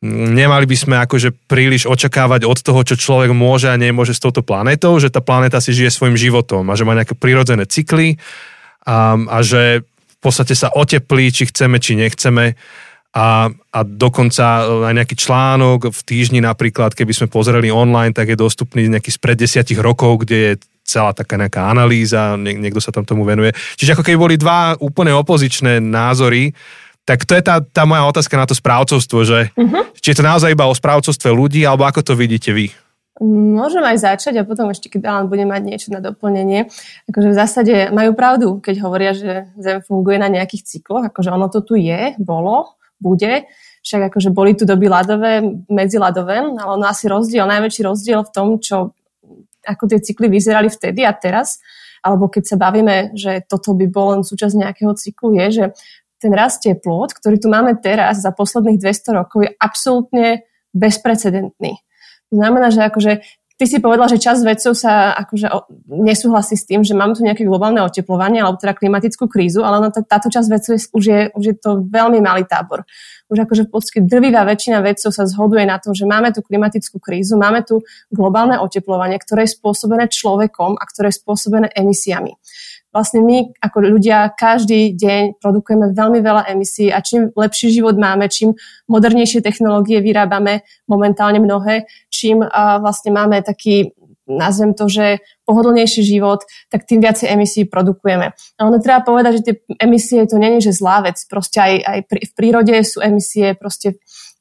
[SPEAKER 2] nemali by sme akože príliš očakávať od toho, čo človek môže a nemôže s touto planetou, že tá planéta si žije svojim životom a že má nejaké prirodzené cykly a, a že v podstate sa oteplí, či chceme, či nechceme. A, a dokonca aj nejaký článok v týždni napríklad, keby sme pozreli online, tak je dostupný nejaký spred desiatich rokov, kde je celá taká nejaká analýza, nie, niekto sa tam tomu venuje. Čiže ako keby boli dva úplne opozičné názory, tak to je tá, tá moja otázka na to správcovstvo, že uh-huh. či je to naozaj iba o správcovstve ľudí, alebo ako to vidíte vy?
[SPEAKER 3] Môžem aj začať a potom ešte, keď Alan bude mať niečo na doplnenie. Akože v zásade majú pravdu, keď hovoria, že Zem funguje na nejakých cykloch, akože ono to tu je, bolo, bude, však akože boli tu doby ľadové, medziladové, ale ono asi rozdiel, najväčší rozdiel v tom, čo, ako tie cykly vyzerali vtedy a teraz, alebo keď sa bavíme, že toto by bol len súčasť nejakého cyklu, je, že ten rast teplot, ktorý tu máme teraz za posledných 200 rokov, je absolútne bezprecedentný. To znamená, že akože ty si povedala, že časť vedcov sa akože nesúhlasí s tým, že máme tu nejaké globálne oteplovanie alebo teda klimatickú krízu, ale táto časť vedcov je, už, je, už je to veľmi malý tábor. Už akože v podstate drvivá väčšina vedcov sa zhoduje na tom, že máme tu klimatickú krízu, máme tu globálne oteplovanie, ktoré je spôsobené človekom a ktoré je spôsobené emisiami vlastne my ako ľudia každý deň produkujeme veľmi veľa emisí a čím lepší život máme, čím modernejšie technológie vyrábame, momentálne mnohé, čím vlastne máme taký nazvem to, že pohodlnejší život, tak tým viacej emisí produkujeme. A treba povedať, že tie emisie to není, že zlá vec. Proste aj, aj v prírode sú emisie, proste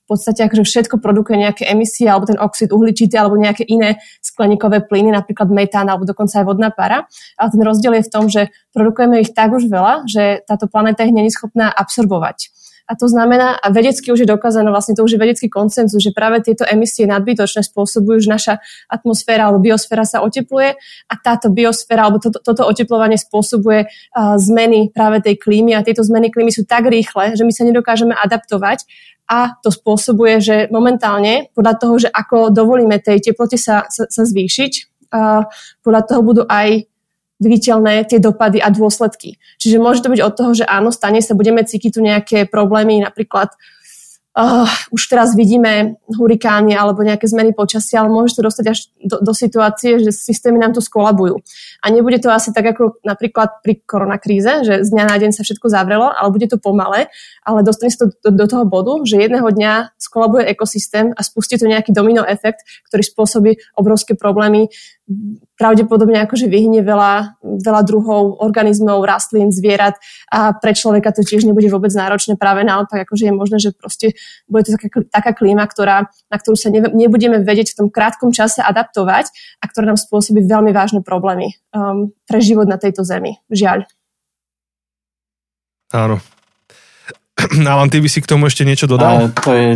[SPEAKER 3] podstate akože všetko produkuje nejaké emisie alebo ten oxid uhličitý alebo nejaké iné skleníkové plyny, napríklad metán alebo dokonca aj vodná para. Ale ten rozdiel je v tom, že produkujeme ich tak už veľa, že táto planéta ich není schopná absorbovať. A to znamená, a vedecky už je dokázané, vlastne to už je vedecký koncenzus, že práve tieto emisie nadbytočné spôsobujú, že naša atmosféra alebo biosféra sa otepluje a táto biosféra alebo to, toto oteplovanie spôsobuje uh, zmeny práve tej klímy. A tieto zmeny klímy sú tak rýchle, že my sa nedokážeme adaptovať a to spôsobuje, že momentálne podľa toho, že ako dovolíme tej teplote sa, sa, sa zvýšiť, uh, podľa toho budú aj viditeľné tie dopady a dôsledky. Čiže môže to byť od toho, že áno, stane sa, budeme cítiť tu nejaké problémy, napríklad uh, už teraz vidíme hurikány alebo nejaké zmeny počasia, ale môže to dostať až do, do situácie, že systémy nám to skolabujú. A nebude to asi tak ako napríklad pri koronakríze, že z dňa na deň sa všetko zavrelo, ale bude to pomalé, ale dostane sa to do, do toho bodu, že jedného dňa skolabuje ekosystém a spustí to nejaký domino efekt, ktorý spôsobí obrovské problémy pravdepodobne akože vyhne veľa, veľa druhov organizmov, rastlín, zvierat a pre človeka to tiež nebude vôbec náročné. Práve naopak, akože je možné, že proste bude to taká, taká klíma, ktorá, na ktorú sa ne, nebudeme vedieť v tom krátkom čase adaptovať a ktorá nám spôsobí veľmi vážne problémy um, pre život na tejto zemi. Žiaľ.
[SPEAKER 2] Áno. Alan, ty by si k tomu ešte niečo dodal?
[SPEAKER 4] A to je,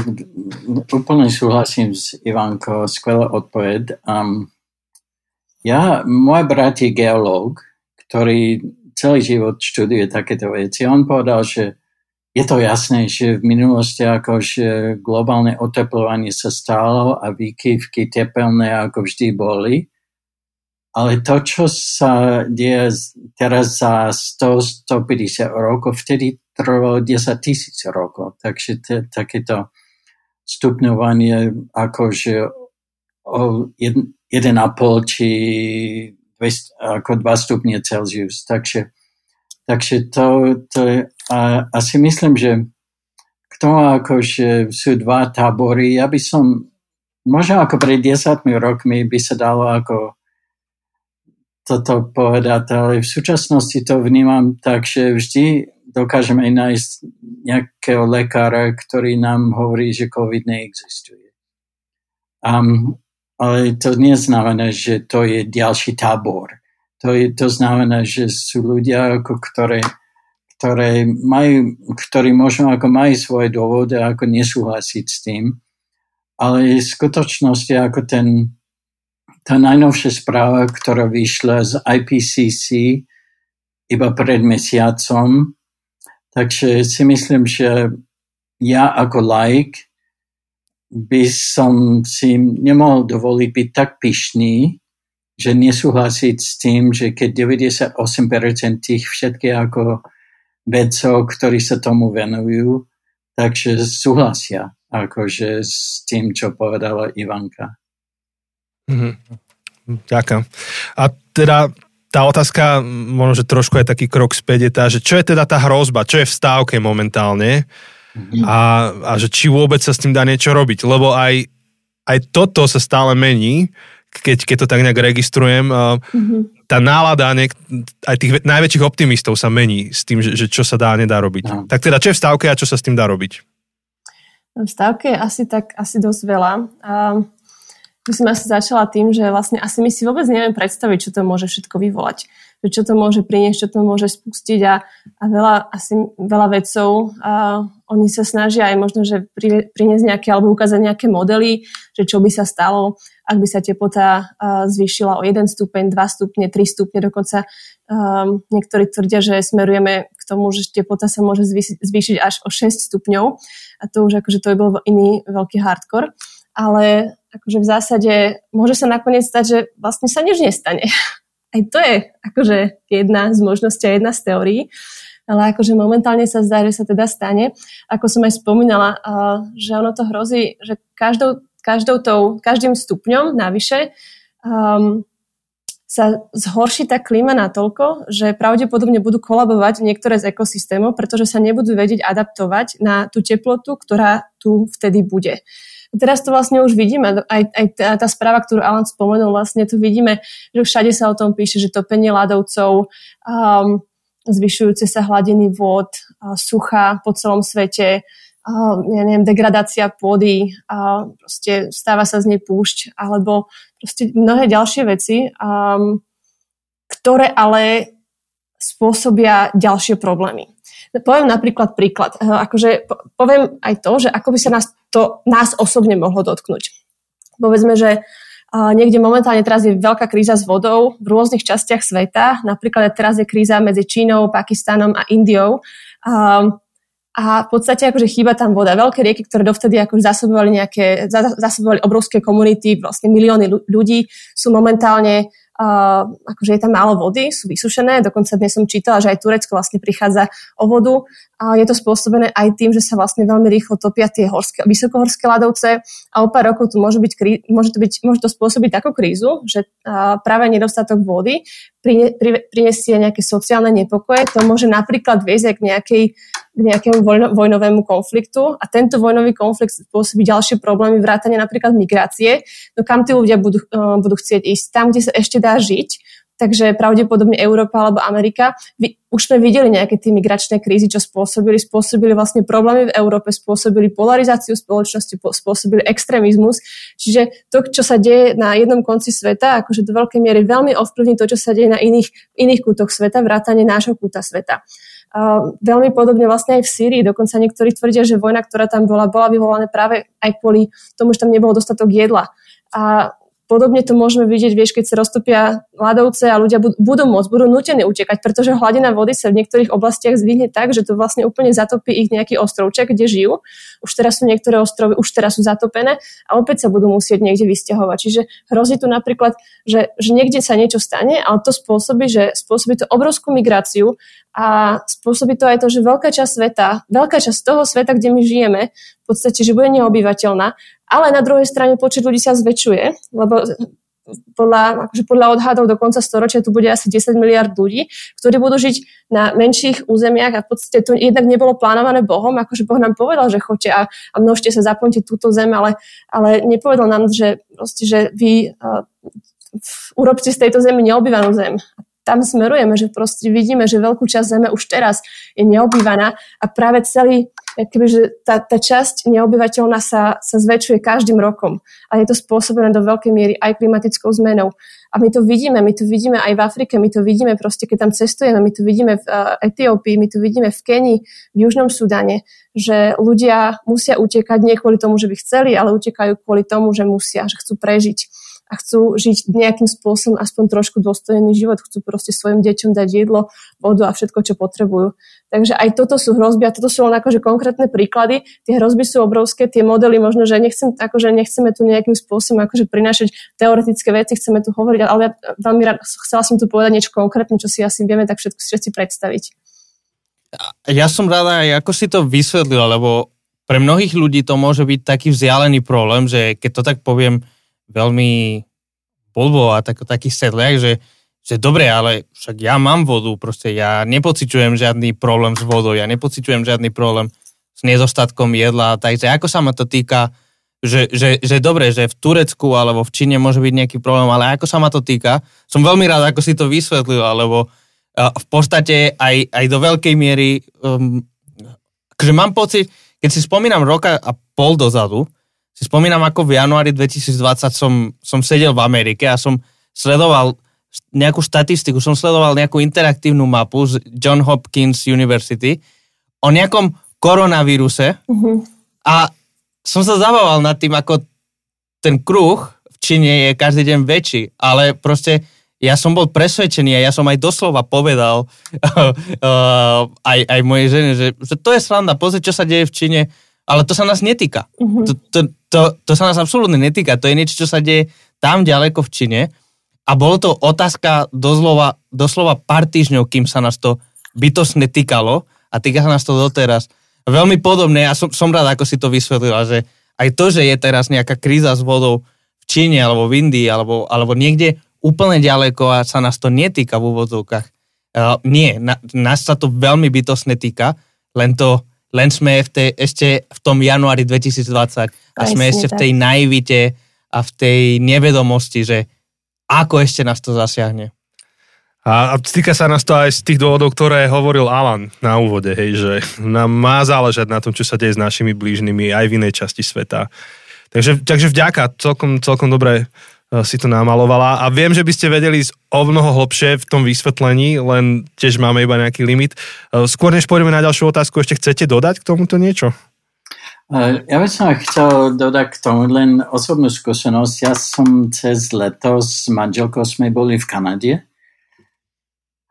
[SPEAKER 4] úplne súhlasím s Ivanko, skvelá odpoveď. Um, ja, môj brat je geológ, ktorý celý život študuje takéto veci. On povedal, že je to jasné, že v minulosti akože globálne oteplovanie sa stalo a výkyvky tepelné ako vždy boli. Ale to, čo sa deje teraz za 100-150 rokov, vtedy trvalo 10 tisíc rokov. Takže t- takéto stupňovanie akože o 1,5 či 200, ako 2 stupne Celsius. Takže, takže to, to je, a, a si myslím, že k tomu akože sú dva tábory, ja by som, možno ako pred 10 rokmi by sa dalo ako toto povedať, ale v súčasnosti to vnímam tak, že vždy dokážeme nájsť nejakého lekára, ktorý nám hovorí, že COVID neexistuje. Um, ale to neznamená, že to je ďalší tábor. To, je, to znamená, že sú ľudia, ako ktoré, ktoré majú, ktorí možno ako majú svoje dôvody, ako nesúhlasiť s tým, ale v skutočnosti ako ten, tá najnovšia správa, ktorá vyšla z IPCC iba pred mesiacom, takže si myslím, že ja ako like by som si nemohol dovoliť byť tak pyšný, že nesúhlasiť s tým, že keď 98% tých všetkých ako vedcov, ktorí sa tomu venujú, takže súhlasia akože s tým, čo povedala Ivanka.
[SPEAKER 2] Mm-hmm. Ďakujem. A teda tá otázka, možno, že trošku je taký krok späť, je tá, že čo je teda tá hrozba, čo je v stávke momentálne, Mhm. a, a že či vôbec sa s tým dá niečo robiť. Lebo aj, aj toto sa stále mení. keď, keď to tak nejak registrujem, mm-hmm. tá nálada niek- aj tých najväčších optimistov sa mení s tým, že, že čo sa dá a nedá robiť. No. Tak teda, čo je v stávke a čo sa s tým dá robiť?
[SPEAKER 3] V stávke je asi tak, asi dosť veľa. A by som asi začala tým, že vlastne asi my si vôbec neviem predstaviť, čo to môže všetko vyvolať. Že čo to môže priniesť, čo to môže spustiť a, a veľa, asi veľa vedcov a oni sa snažia aj možno, že pri, priniesť nejaké alebo ukázať nejaké modely, že čo by sa stalo, ak by sa teplota zvýšila o 1 stupeň, 2 stupne, 3 stupne, dokonca um, niektorí tvrdia, že smerujeme k tomu, že teplota sa môže zvýšiť až o 6 stupňov. A to už akože to by bol iný veľký hardcore, ale akože v zásade môže sa nakoniec stať, že vlastne sa nič nestane aj to je akože jedna z možností a jedna z teórií. Ale akože momentálne sa zdá, že sa teda stane. Ako som aj spomínala, že ono to hrozí, že každou, každou tou, každým stupňom navyše um, sa zhorší tá klíma natoľko, že pravdepodobne budú kolabovať niektoré z ekosystémov, pretože sa nebudú vedieť adaptovať na tú teplotu, ktorá tu vtedy bude teraz to vlastne už vidíme, aj, aj tá, tá správa, ktorú Alan spomenul, vlastne tu vidíme, že všade sa o tom píše, že topenie ľadovcov, um, zvyšujúce sa hladiny vod, uh, sucha po celom svete, uh, ja neviem, degradácia pôdy, uh, proste stáva sa z nej púšť, alebo proste mnohé ďalšie veci, um, ktoré ale spôsobia ďalšie problémy. Poviem napríklad príklad. Akože poviem aj to, že ako by sa nás to nás osobne mohlo dotknúť. Povedzme, že niekde momentálne teraz je veľká kríza s vodou v rôznych častiach sveta. Napríklad teraz je kríza medzi Čínou, Pakistanom a Indiou. A v podstate akože chýba tam voda. Veľké rieky, ktoré dovtedy akože zasobovali nejaké, zasobovali obrovské komunity, vlastne milióny ľudí, sú momentálne uh, akože je tam málo vody, sú vysušené, dokonca dnes som čítala, že aj Turecko vlastne prichádza o vodu a je to spôsobené aj tým, že sa vlastne veľmi rýchlo topia tie horské, vysokohorské ľadovce a o pár rokov tu môže, byť, môže, to byť, môže to spôsobiť takú krízu, že uh, práve nedostatok vody prinesie nejaké sociálne nepokoje. To môže napríklad viesť k, nejakej, k nejakému vojno, vojnovému konfliktu a tento vojnový konflikt spôsobí ďalšie problémy, vrátane napríklad migrácie, no kam tí ľudia budú, uh, budú chcieť ísť. Tam, kde sa ešte dá žiť, takže pravdepodobne Európa alebo Amerika. Už sme videli nejaké tie migračné krízy, čo spôsobili. Spôsobili vlastne problémy v Európe, spôsobili polarizáciu spoločnosti, spôsobili extrémizmus. Čiže to, čo sa deje na jednom konci sveta, akože do veľkej miery veľmi ovplyvní to, čo sa deje na iných, iných kútoch sveta, vrátane nášho kúta sveta. Uh, veľmi podobne vlastne aj v Sýrii. Dokonca niektorí tvrdia, že vojna, ktorá tam bola, bola vyvolaná práve aj kvôli tomu, že tam nebolo dostatok jedla. A Podobne to môžeme vidieť, vieš, keď sa roztopia ľadovce a ľudia budú môcť, budú nutení utekať, pretože hladina vody sa v niektorých oblastiach zvýhne tak, že to vlastne úplne zatopí ich nejaký ostrovček, kde žijú. Už teraz sú niektoré ostrovy, už teraz sú zatopené a opäť sa budú musieť niekde vysťahovať. Čiže hrozí tu napríklad, že, že niekde sa niečo stane, ale to spôsobí, že spôsobí to obrovskú migráciu a spôsobí to aj to, že veľká časť sveta, veľká časť toho sveta, kde my žijeme, v podstate, že bude neobyvateľná, ale na druhej strane počet ľudí sa zväčšuje, lebo podľa, akože podľa odhadov do konca storočia tu bude asi 10 miliard ľudí, ktorí budú žiť na menších územiach a v podstate to jednak nebolo plánované Bohom, akože Boh nám povedal, že choďte a, a množte sa, zaplňte túto zem, ale, ale nepovedal nám, že, proste, že vy uh, urobte z tejto zemi neobývanú zem. Tam smerujeme, že proste vidíme, že veľkú časť Zeme už teraz je neobývaná a práve celý, kebyže tá, tá časť neobyvateľná sa, sa zväčšuje každým rokom a je to spôsobené do veľkej miery aj klimatickou zmenou. A my to vidíme, my to vidíme aj v Afrike, my to vidíme proste, keď tam cestujeme, my to vidíme v uh, Etiópii, my to vidíme v Kenii, v Južnom Sudane, že ľudia musia utekať nie kvôli tomu, že by chceli, ale utekajú kvôli tomu, že musia, že chcú prežiť a chcú žiť nejakým spôsobom aspoň trošku dôstojný život, chcú proste svojim deťom dať jedlo, vodu a všetko, čo potrebujú. Takže aj toto sú hrozby a toto sú len akože konkrétne príklady. Tie hrozby sú obrovské, tie modely možno, že nechcem, akože nechceme tu nejakým spôsobom akože prinášať teoretické veci, chceme tu hovoriť, ale ja veľmi rád, chcela som tu povedať niečo konkrétne, čo si asi vieme tak všetko všetci predstaviť.
[SPEAKER 1] Ja som rada aj ako si to vysvetlila, lebo pre mnohých ľudí to môže byť taký vzdialený problém, že keď to tak poviem, veľmi blbo a tak, taký sedliak, že, že dobre, ale však ja mám vodu, proste ja nepociťujem žiadny problém s vodou, ja nepociťujem žiadny problém s nedostatkom jedla, takže ako sa ma to týka, že, že, že dobre, že v Turecku alebo v Číne môže byť nejaký problém, ale ako sa ma to týka, som veľmi rád, ako si to vysvetlil, alebo v podstate aj, aj do veľkej miery, um, že mám pocit, keď si spomínam roka a pol dozadu, si spomínam, ako v januári 2020 som, som sedel v Amerike a som sledoval nejakú štatistiku, som sledoval nejakú interaktívnu mapu z John Hopkins University o nejakom koronavíruse uh-huh. a som sa zabával nad tým, ako ten kruh v Číne je každý deň väčší, ale proste ja som bol presvedčený a ja som aj doslova povedal uh, aj, aj mojej žene, že, že to je sranda, pozri, čo sa deje v Číne, ale to sa nás netýka. Uh-huh. To, to, to, to sa nás absolútne netýka, to je niečo, čo sa deje tam ďaleko v Číne a bolo to otázka doslova, doslova pár týždňov, kým sa nás to bytosne týkalo a týka sa nás to doteraz veľmi podobné a som, som rád, ako si to vysvetlila, že aj to, že je teraz nejaká kríza s vodou v Číne alebo v Indii alebo, alebo niekde úplne ďaleko a sa nás to netýka v úvodzovkách. Uh, nie, na, nás sa to veľmi bytosne týka, len to, len sme v tej, ešte v tom januári 2020 a Aj sme ešte tak. v tej naivite a v tej nevedomosti, že ako ešte nás to zasiahne.
[SPEAKER 2] A, týka sa nás to aj z tých dôvodov, ktoré hovoril Alan na úvode, hej, že nám má záležať na tom, čo sa deje s našimi blížnymi aj v inej časti sveta. Takže, takže vďaka, celkom, celkom dobre si to namalovala a viem, že by ste vedeli ísť o mnoho hlbšie v tom vysvetlení, len tiež máme iba nejaký limit. E, skôr než pôjdeme na ďalšiu otázku, ešte chcete dodať k tomuto niečo?
[SPEAKER 4] E, ja by som chcel dodať k tomu len osobnú skúsenosť. Ja som cez leto s manželkou sme boli v Kanade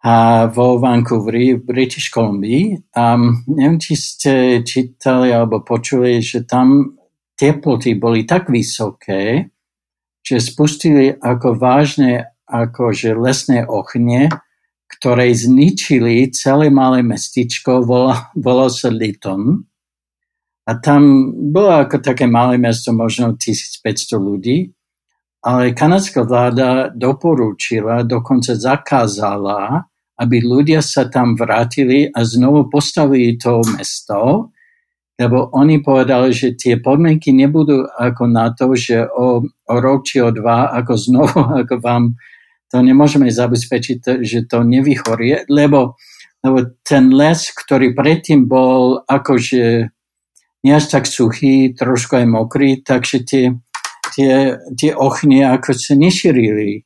[SPEAKER 4] a vo Vancouveri v British Columbia. A neviem, či ste čítali alebo počuli, že tam teploty boli tak vysoké, že spustili ako vážne akože lesné ohne, ktoré zničili celé malé mestičko, volalo, volalo sa Lytton. A tam bolo ako také malé mesto, možno 1500 ľudí, ale kanadská vláda doporučila, dokonca zakázala aby ľudia sa tam vrátili a znovu postavili to mesto, lebo oni povedali, že tie podmienky nebudú ako na to, že o, o rok či o dva, ako znovu, ako vám to nemôžeme zabezpečiť, že to nevychorie, lebo, lebo ten les, ktorý predtým bol akože nie až tak suchý, trošku aj mokrý, takže tie, tie, tie ochnie ako sa nešírili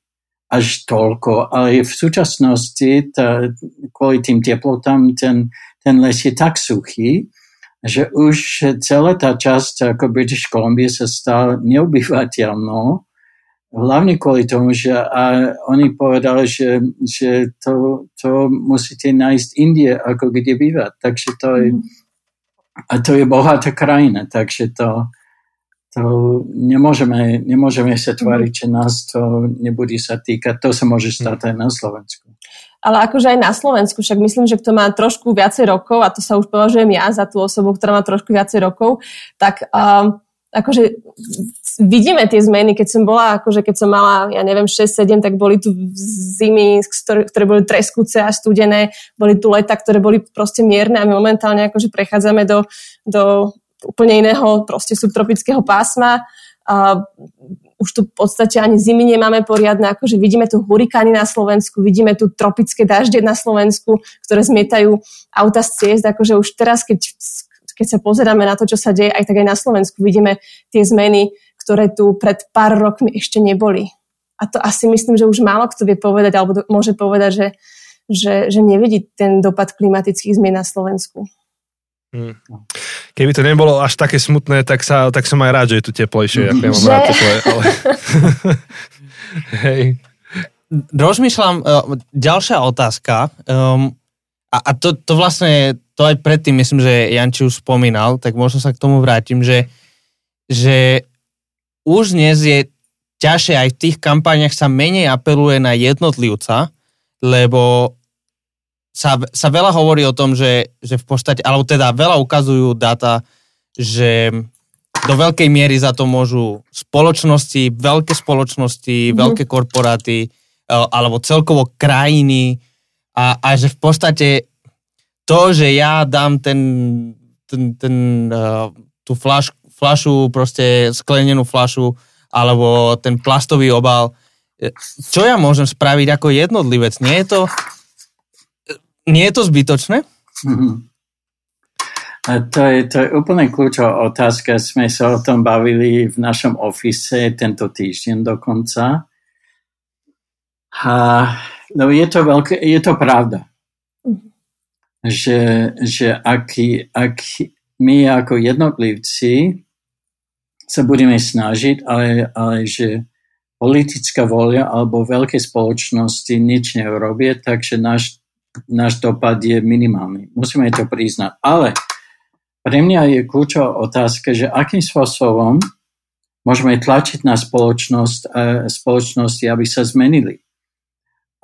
[SPEAKER 4] až toľko, ale v súčasnosti tá, kvôli tým teplotám ten, ten les je tak suchý, že už celá tá časť ako British Columbia sa stala neobyvateľnou, hlavne kvôli tomu, že a oni povedali, že, že to, to musíte nájsť Indie, ako kde bývať. Takže to je, mhm. a to je bohatá krajina, takže to, to nemôžeme, nemôžeme sa tváriť, že nás to nebude sa týkať. To sa môže stať aj na Slovensku.
[SPEAKER 3] Ale akože aj na Slovensku, však myslím, že kto má trošku viacej rokov, a to sa už považujem ja za tú osobu, ktorá má trošku viacej rokov, tak um, akože vidíme tie zmeny, keď som bola, akože keď som mala, ja neviem, 6-7, tak boli tu zimy, ktoré, ktoré boli treskúce a studené, boli tu leta, ktoré boli proste mierne a my momentálne akože prechádzame do, do úplne iného proste subtropického pásma. A už tu v podstate ani zimy nemáme poriadne, akože vidíme tu hurikány na Slovensku, vidíme tu tropické dažde na Slovensku, ktoré zmietajú auta z ciest, akože už teraz, keď, keď sa pozeráme na to, čo sa deje, aj tak aj na Slovensku vidíme tie zmeny, ktoré tu pred pár rokmi ešte neboli. A to asi myslím, že už málo kto vie povedať, alebo môže povedať, že, že, že nevidí ten dopad klimatických zmien na Slovensku.
[SPEAKER 2] Hmm. Keby to nebolo až také smutné, tak, sa, tak som aj rád, že je tu teplejšie. Ja mám rád teple, ale...
[SPEAKER 1] Hej. Rozmýšľam, uh, ďalšia otázka. Um, a, a to, to vlastne, to aj predtým myslím, že Janči už spomínal, tak možno sa k tomu vrátim, že, že už dnes je ťažšie aj v tých kampaniach sa menej apeluje na jednotlivca, lebo sa, sa veľa hovorí o tom, že, že v podstate, alebo teda veľa ukazujú data, že do veľkej miery za to môžu spoločnosti, veľké spoločnosti, mm. veľké korporáty, e, alebo celkovo krajiny a, a že v podstate to, že ja dám ten, ten, ten uh, tú flaš, flašu, proste sklenenú flašu, alebo ten plastový obal. Čo ja môžem spraviť ako jednotlivec? Nie je to, nie je to zbytočné?
[SPEAKER 4] A to je, to je úplne kľúčová otázka. Sme sa o tom bavili v našom ofise tento týždeň dokonca. A, no je to, veľké, je to pravda. Mm-hmm. Že, že ak, ak my ako jednotlivci sa budeme snažiť, ale, ale že politická volia alebo veľké spoločnosti nič neurobia, takže náš, náš dopad je minimálny. Musíme to priznať. Ale pre mňa je kľúčová otázka, že akým spôsobom môžeme tlačiť na spoločnosť, spoločnosti, aby sa zmenili.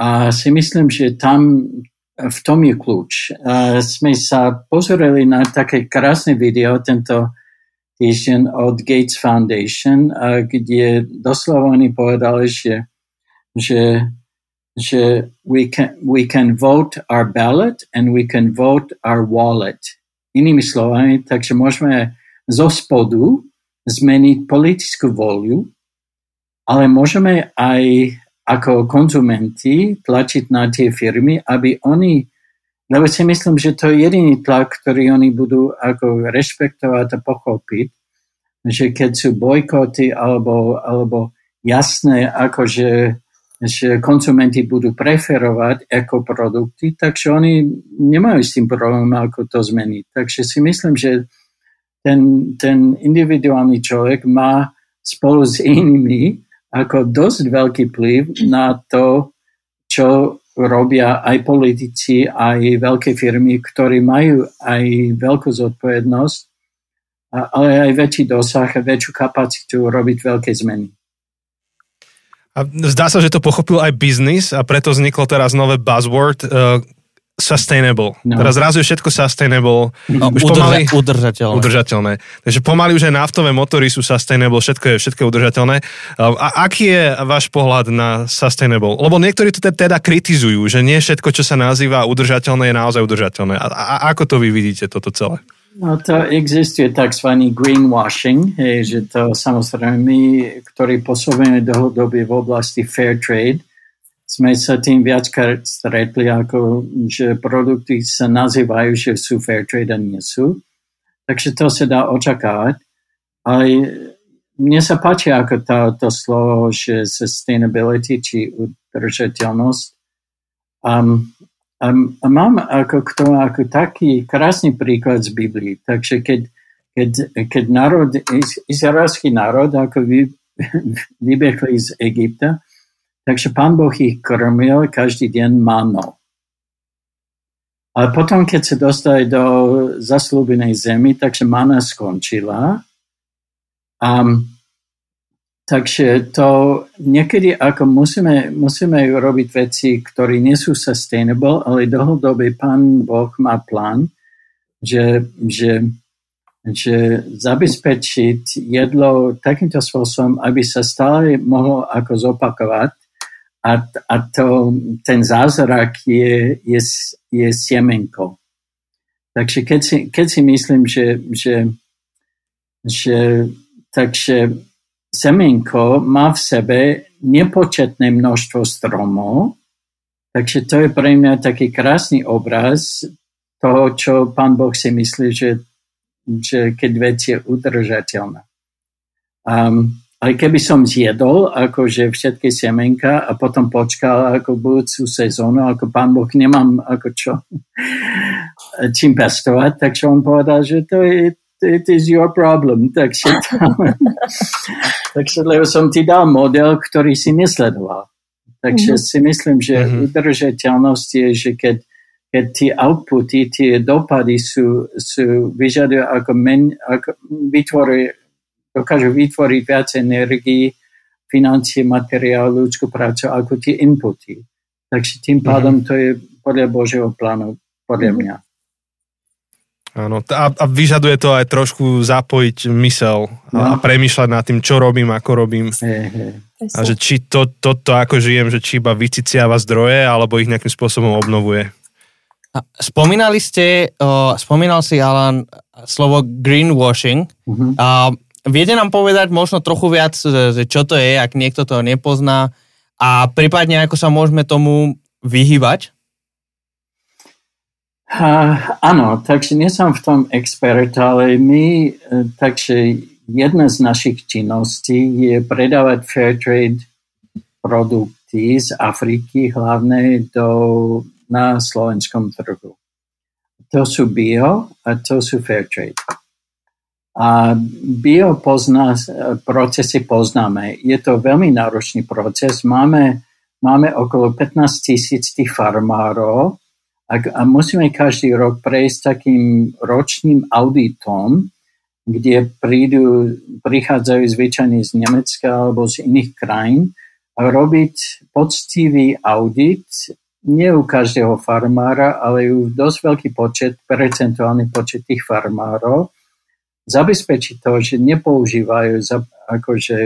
[SPEAKER 4] A si myslím, že tam v tom je kľúč. A sme sa pozreli na také krásne video tento týždeň od Gates Foundation, kde doslova oni povedali, že, že, že we, can, we can vote our ballot and we can vote our wallet. Inými slovami, takže môžeme zo spodu zmeniť politickú voľu, ale môžeme aj ako konzumenti tlačiť na tie firmy, aby oni lebo si myslím, že to je jediný tlak, ktorý oni budú ako rešpektovať a pochopiť, že keď sú bojkoty alebo, alebo jasné, ako že, konzumenti budú preferovať ekoprodukty, takže oni nemajú s tým problém, ako to zmeniť. Takže si myslím, že ten, ten individuálny človek má spolu s inými ako dosť veľký vplyv na to, čo robia aj politici, aj veľké firmy, ktorí majú aj veľkú zodpovednosť, ale aj väčší dosah a väčšiu kapacitu robiť veľké zmeny.
[SPEAKER 2] A zdá sa, že to pochopil aj biznis a preto vzniklo teraz nové buzzword uh, sustainable. No. Teraz zrazu je všetko sustainable.
[SPEAKER 1] No, už udrža- pomaly, udržateľné.
[SPEAKER 2] udržateľné. Takže pomaly už aj naftové motory sú sustainable, všetko je, všetko je udržateľné. A aký je váš pohľad na sustainable? Lebo niektorí to teda kritizujú, že nie všetko, čo sa nazýva udržateľné, je naozaj udržateľné. A, a ako to vy vidíte, toto celé?
[SPEAKER 4] No to existuje tzv. greenwashing, hej, že to samozrejme my, ktorí pôsobíme dlhodobie v oblasti fair trade, sme sa tým viackrát stretli, ako že produkty sa nazývajú, že sú fair trade a nie sú. Takže to sa dá očakávať. Ale mne sa páči ako to, to slovo, že sustainability, či udržateľnosť. Um, um, a mám ako k ako taký krásny príklad z Biblii. Takže keď, keď, keď národ, izraelský národ ako vy, vybehli z Egypta, Takže pán Boh ich krmil každý deň manou. Ale potom, keď sa dostali do zaslúbenej zemi, takže mana skončila. Um, takže to niekedy ako musíme, musíme robiť veci, ktoré nie sú sustainable, ale dlhodobý pán Boh má plán, že, že, že zabezpečiť jedlo takýmto spôsobom, aby sa stále mohlo ako zopakovať a, a to, ten zázrak je, je, je siemenko. Takže keď si, keď si myslím, že, že, že takže semenko má v sebe nepočetné množstvo stromov, takže to je pre mňa taký krásny obraz toho, čo pán Boh si myslí, že, že keď vec je udržateľná. Um, aj keby som zjedol akože všetky semenka a potom počkal ako budúcu sezónu, ako pán Boh nemám ako čo čím pestovať, takže on povedal, že to je it is your problem. Takže, takže lebo som ti dal model, ktorý si nesledoval. Takže mm-hmm. si myslím, že mm-hmm. udržateľnosť je, že keď, keď tie outputy, tie dopady sú, sú vyžadujú ako, men, ako vytvorí dokážu vytvoriť viac energii, financie, materiál, ľudskú prácu ako tie inputy. Takže tým pádom mm-hmm. to je podľa Božieho plánu, podľa mm-hmm. mňa.
[SPEAKER 2] Áno, a, a vyžaduje to aj trošku zapojiť mysel a, no. a premýšľať nad tým, čo robím, ako robím.
[SPEAKER 4] Hey, hey.
[SPEAKER 2] A že či to, to, to, ako žijem, že či iba vyciciava zdroje, alebo ich nejakým spôsobom obnovuje.
[SPEAKER 1] A spomínali ste, uh, spomínal si Alan slovo greenwashing. Uh-huh. A viete nám povedať možno trochu viac, že čo to je, ak niekto to nepozná a prípadne ako sa môžeme tomu vyhýbať?
[SPEAKER 4] Uh, áno, takže nie som v tom expert, ale my, uh, takže jedna z našich činností je predávať fair trade produkty z Afriky hlavne do, na slovenskom trhu. To sú bio a to sú fair trade. A bio pozná, procesy poznáme. Je to veľmi náročný proces. Máme, máme okolo 15 tisíc tých farmárov a, a musíme každý rok prejsť takým ročným auditom, kde prídu, prichádzajú zvyčajne z Nemecka alebo z iných krajín a robiť poctivý audit nie u každého farmára, ale u dosť veľký počet, percentuálny počet tých farmárov, zabezpečiť to, že nepoužívajú akože,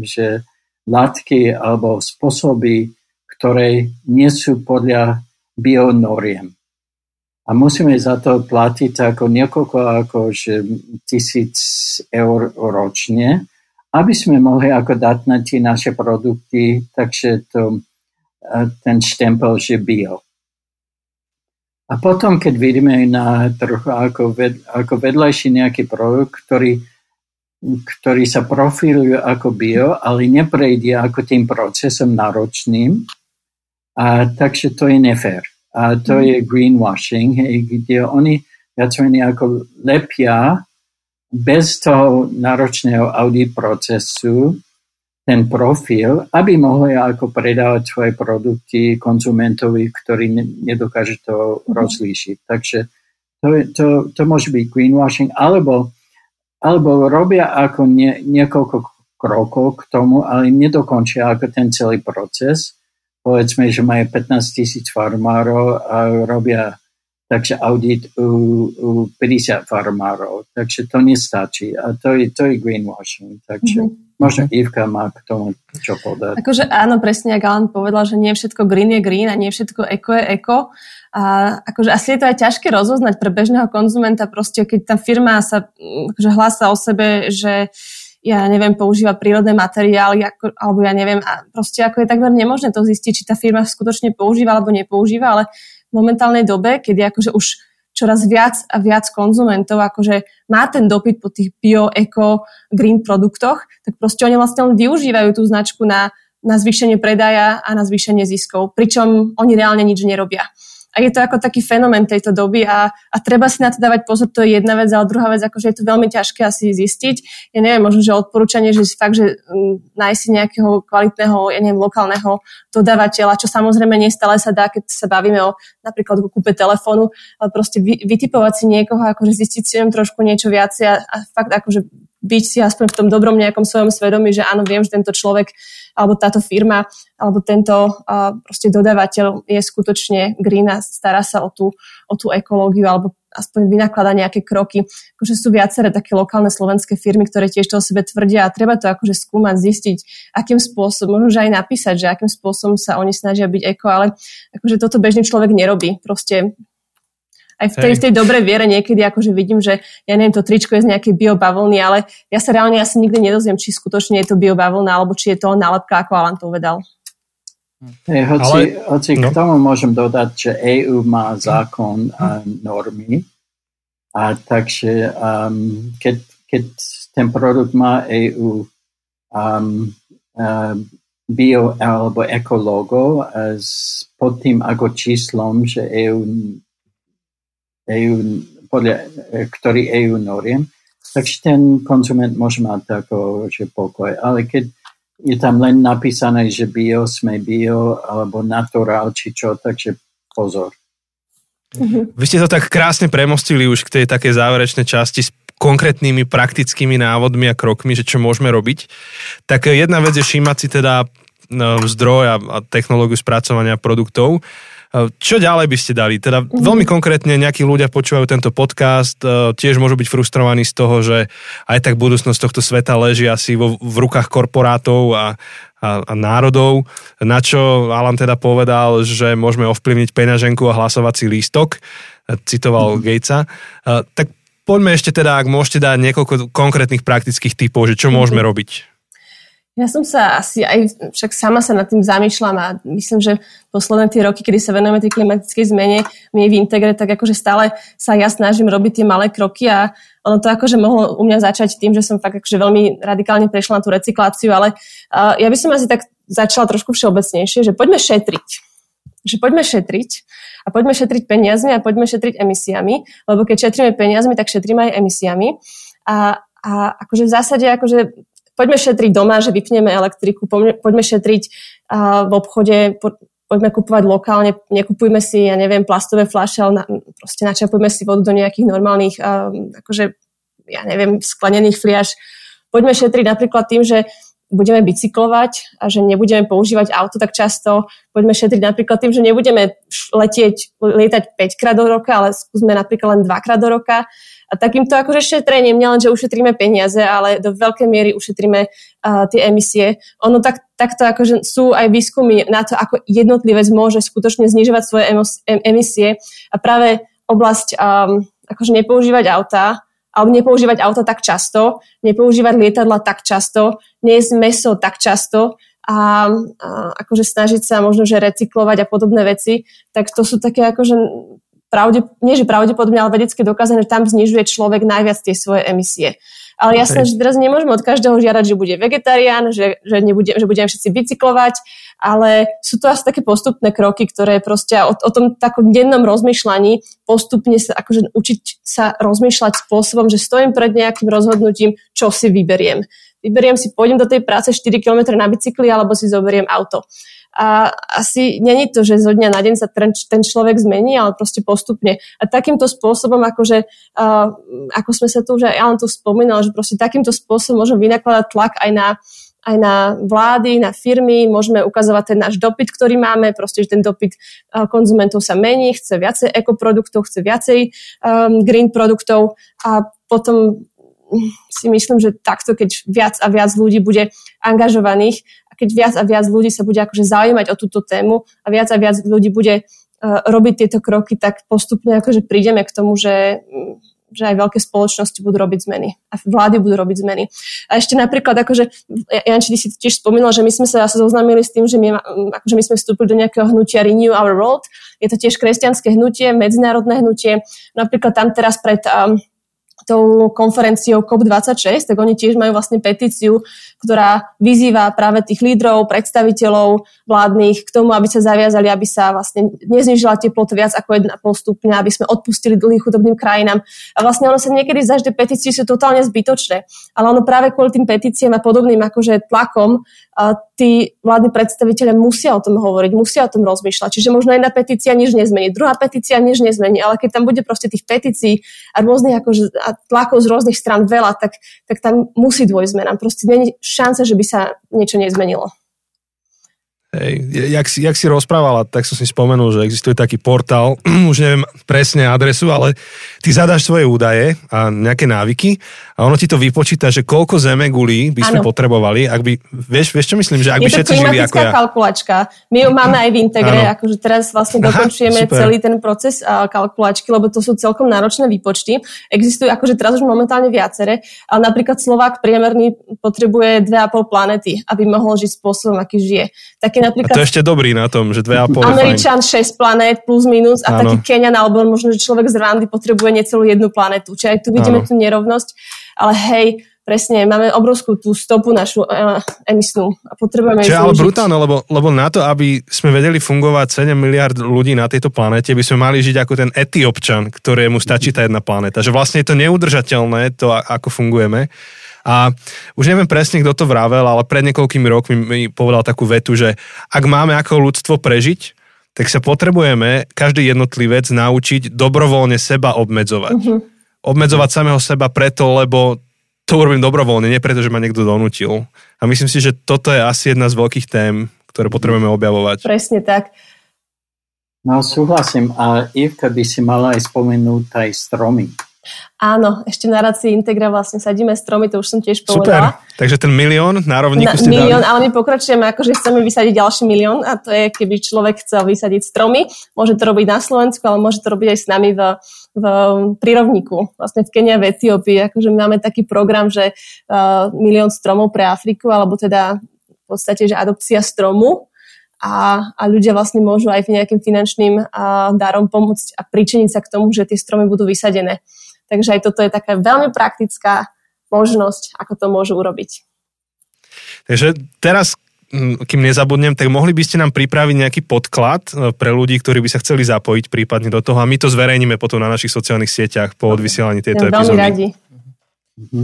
[SPEAKER 4] že látky alebo spôsoby, ktoré nie sú podľa bionoriem. A musíme za to platiť ako niekoľko ako že tisíc eur ročne, aby sme mohli ako dať na tie naše produkty, takže to, ten štempel, že bio. A potom, keď vidíme na trochu ako, ved, ako vedľajší nejaký produkt, ktorý, ktorý sa profiluje ako bio, ale neprejde ako tým procesom náročným, a, takže to je nefér. A to mm. je greenwashing, kde oni viac menej ako lepia bez toho náročného audit procesu ten profil, aby mohli ako predávať svoje produkty konzumentovi, ktorý nedokáže to mm-hmm. rozlíšiť. Takže to, to, to môže byť greenwashing, alebo, alebo robia ako nie, niekoľko krokov k tomu, ale nedokončia ako ten celý proces. Povedzme, že majú 15 tisíc farmárov a robia takže audit u, u 50 farmárov. Takže to nestačí a to je, to je greenwashing. Takže mm-hmm. Možno. Ivka má k tomu čo povedať.
[SPEAKER 3] Akože áno, presne, ako Alan povedal, že nie všetko green je green a nie všetko eko je eko. A akože asi je to aj ťažké rozoznať pre bežného konzumenta, proste keď tá firma sa akože hlása o sebe, že ja neviem, používa prírodné materiály, ako, alebo ja neviem, a proste ako je takmer nemožné to zistiť, či tá firma skutočne používa alebo nepoužíva, ale v momentálnej dobe, je akože už čoraz viac a viac konzumentov akože má ten dopyt po tých bio, eco, green produktoch, tak proste oni vlastne len využívajú tú značku na, na zvýšenie predaja a na zvýšenie ziskov, pričom oni reálne nič nerobia. A je to ako taký fenomén tejto doby a, a treba si na to dávať pozor, to je jedna vec, ale druhá vec, akože je to veľmi ťažké asi zistiť. Ja neviem, možno, že odporúčanie, že fakt, že um, nájsť si nejakého kvalitného, ja neviem, lokálneho dodávateľa, čo samozrejme nestále sa dá, keď sa bavíme o napríklad o kúpe telefónu, ale proste vy, vytipovať si niekoho, akože zistiť si trošku niečo viacej a, a fakt akože byť si aspoň v tom dobrom nejakom svojom svedomí, že áno, viem, že tento človek alebo táto firma alebo tento proste dodávateľ je skutočne green a stará sa o tú, o tú ekológiu alebo aspoň vynaklada nejaké kroky. Akože sú viaceré také lokálne slovenské firmy, ktoré tiež to o sebe tvrdia a treba to akože skúmať, zistiť, akým spôsobom, možno že aj napísať, že akým spôsobom sa oni snažia byť eko, ale akože toto bežný človek nerobí. Proste aj v tej, v tej dobrej viere niekedy akože vidím, že ja neviem, to tričko je z nejakej biobavlny, ale ja sa reálne asi nikdy nedozviem, či skutočne je to biobavlna, alebo či je to nálepka, ako Alan to uvedal.
[SPEAKER 4] Hey, hoci, ale, hoci no. k tomu môžem dodať, že EU má zákon a normy, a takže um, keď, keď ten produkt má EU um, uh, bio alebo ekologo s pod tým ako číslom, že EU, podľa, ktorý EU noriem, takže ten konzument môže mať ako, že pokoj. Ale keď je tam len napísané, že bio, sme bio, alebo natural, či čo, takže pozor.
[SPEAKER 2] Mhm. Vy ste to tak krásne premostili už k tej takej záverečnej časti s konkrétnymi praktickými návodmi a krokmi, že čo môžeme robiť. Tak jedna vec je všímať si teda no, zdroj a, a technológiu spracovania produktov. Čo ďalej by ste dali? Teda mm-hmm. veľmi konkrétne nejakí ľudia počúvajú tento podcast, e, tiež môžu byť frustrovaní z toho, že aj tak budúcnosť tohto sveta leží asi vo, v rukách korporátov a, a, a národov, na čo Alan teda povedal, že môžeme ovplyvniť peňaženku a hlasovací lístok, citoval mm-hmm. Gatesa. Tak poďme ešte teda, ak môžete dať niekoľko konkrétnych praktických typov, že čo môžeme robiť.
[SPEAKER 3] Ja som sa asi aj však sama sa nad tým zamýšľam a myslím, že posledné tie roky, kedy sa venujeme tej klimatickej zmene, my v Integre, tak akože stále sa ja snažím robiť tie malé kroky a ono to akože mohlo u mňa začať tým, že som fakt akože veľmi radikálne prešla na tú recykláciu, ale uh, ja by som asi tak začala trošku všeobecnejšie, že poďme šetriť. Že poďme šetriť a poďme šetriť peniazmi a poďme šetriť emisiami, lebo keď šetríme peniazmi, tak šetríme aj emisiami. A, a akože v zásade akože poďme šetriť doma, že vypneme elektriku, poďme, šetriť v obchode, po, poďme kupovať lokálne, nekupujme si, ja neviem, plastové fľaše, ale na, proste načapujme si vodu do nejakých normálnych, um, akože, ja neviem, sklenených fliaž. Poďme šetriť napríklad tým, že budeme bicyklovať a že nebudeme používať auto tak často. Poďme šetriť napríklad tým, že nebudeme letieť, lietať 5 krát do roka, ale skúsme napríklad len 2 krát do roka. A takýmto akože šetrením nielen, že ušetríme peniaze, ale do veľkej miery ušetríme uh, tie emisie. Ono tak, takto akože sú aj výskumy na to, ako jednotlivec môže skutočne znižovať svoje emisie. A práve oblasť um, akože nepoužívať auta, alebo nepoužívať auta tak často, nepoužívať lietadla tak často, nejesť meso tak často a, a akože snažiť sa možno, že recyklovať a podobné veci, tak to sú také akože pravde, nie že pravdepodobne, ale vedecky dokázané, že tam znižuje človek najviac tie svoje emisie. Ale jasné, že teraz nemôžeme od každého žiadať, že bude vegetarián, že, že, nebude, že budeme všetci bicyklovať, ale sú to asi také postupné kroky, ktoré proste o, o tom takom dennom rozmýšľaní postupne sa akože učiť sa rozmýšľať spôsobom, že stojím pred nejakým rozhodnutím, čo si vyberiem. Vyberiem si, pôjdem do tej práce 4 km na bicykli alebo si zoberiem auto. A asi není to, že zo dňa na deň sa ten, človek zmení, ale proste postupne. A takýmto spôsobom, akože, uh, ako sme sa tu už aj Alan tu spomínal, že proste takýmto spôsobom môžeme vynakladať tlak aj na aj na vlády, na firmy, môžeme ukazovať ten náš dopyt, ktorý máme, proste, že ten dopyt konzumentov sa mení, chce viacej ekoproduktov, chce viacej um, green produktov. A potom si myslím, že takto, keď viac a viac ľudí bude angažovaných keď viac a viac ľudí sa bude akože zaujímať o túto tému a viac a viac ľudí bude uh, robiť tieto kroky, tak postupne akože prídeme k tomu, že že aj veľké spoločnosti budú robiť zmeny a vlády budú robiť zmeny. A ešte napríklad, akože, Janči, si tiež spomínal, že my sme sa zoznámili s tým, že my, akože my sme vstúpili do nejakého hnutia Renew Our World. Je to tiež kresťanské hnutie, medzinárodné hnutie. Napríklad tam teraz pred um, tou konferenciou COP26, tak oni tiež majú vlastne petíciu, ktorá vyzýva práve tých lídrov, predstaviteľov vládnych k tomu, aby sa zaviazali, aby sa vlastne neznižila teplota viac ako 1,5 stupňa, aby sme odpustili dlhým chudobným krajinám. A vlastne ono sa niekedy zdá, že petície sú totálne zbytočné, ale ono práve kvôli tým petíciám a podobným akože tlakom tí vládni predstaviteľe musia o tom hovoriť, musia o tom rozmýšľať. Čiže možno jedna petícia nič nezmení, druhá petícia nič nezmení, ale keď tam bude proste tých petícií a rôznych akože, a tlakov z rôznych stran veľa, tak, tak tam musí dôjsť zmenám. Proste je šanca, že by sa niečo nezmenilo.
[SPEAKER 2] Hej, jak, si, jak si rozprávala, tak som si spomenul, že existuje taký portál, už neviem presne adresu, ale ty zadáš svoje údaje a nejaké návyky a ono ti to vypočíta, že koľko zeme gulí by sme ano. potrebovali, ak by, vieš, vieš čo myslím, že ak by všetci žili ako ja.
[SPEAKER 3] kalkulačka. My ju máme aj v Integre, ano. akože teraz vlastne dokončujeme Aha, celý ten proces kalkulačky, lebo to sú celkom náročné výpočty. Existujú akože teraz už momentálne viacere, ale napríklad Slovák priemerný potrebuje 2,5 planety, aby mohol žiť spôsobom, aký žije. Taký
[SPEAKER 2] napríklad... A to je ešte dobrý na tom, že 2,5
[SPEAKER 3] Američan 6 planét plus minus a ano. taký Kenian alebo možno, že človek z Rwandy potrebuje necelú jednu planetu. Čiže aj tu vidíme ano. tú nerovnosť, ale hej, presne, máme obrovskú tú stopu našu uh, emisnú a potrebujeme
[SPEAKER 2] Čiže ale brutálne, lebo, lebo na to, aby sme vedeli fungovať 7 miliard ľudí na tejto planete, by sme mali žiť ako ten etiopčan, ktorému stačí tá jedna planéta. Že vlastne je to neudržateľné, to ako fungujeme. A už neviem presne, kto to vravel, ale pred niekoľkými rokmi mi povedal takú vetu, že ak máme ako ľudstvo prežiť, tak sa potrebujeme každý jednotlivec naučiť dobrovoľne seba obmedzovať. Uh-huh. Obmedzovať samého seba preto, lebo to urobím dobrovoľne, nie preto, že ma niekto donútil. A myslím si, že toto je asi jedna z veľkých tém, ktoré potrebujeme objavovať.
[SPEAKER 3] Presne tak.
[SPEAKER 4] No súhlasím. A Ivka by si mala aj spomenúť aj stromy
[SPEAKER 3] Áno, ešte v narácii Integra vlastne sadíme stromy, to už som tiež povedala.
[SPEAKER 2] Super, takže ten milión na rovníku na, ste
[SPEAKER 3] milión,
[SPEAKER 2] dali?
[SPEAKER 3] ale my pokračujeme, akože chceme vysadiť ďalší milión a to je, keby človek chcel vysadiť stromy. Môže to robiť na Slovensku, ale môže to robiť aj s nami v, v prírovníku. Vlastne v Kenia, v Etiópii, akože máme taký program, že uh, milión stromov pre Afriku, alebo teda v podstate, že adopcia stromu a, a ľudia vlastne môžu aj nejakým finančným uh, darom pomôcť a pričiniť sa k tomu, že tie stromy budú vysadené. Takže aj toto je taká veľmi praktická možnosť, ako to môžu urobiť.
[SPEAKER 2] Takže teraz, kým nezabudnem, tak mohli by ste nám pripraviť nejaký podklad e, pre ľudí, ktorí by sa chceli zapojiť prípadne do toho a my to zverejníme potom na našich sociálnych sieťach po odvysielaní tejto
[SPEAKER 3] ja,
[SPEAKER 2] epizódy.
[SPEAKER 3] Veľmi radi.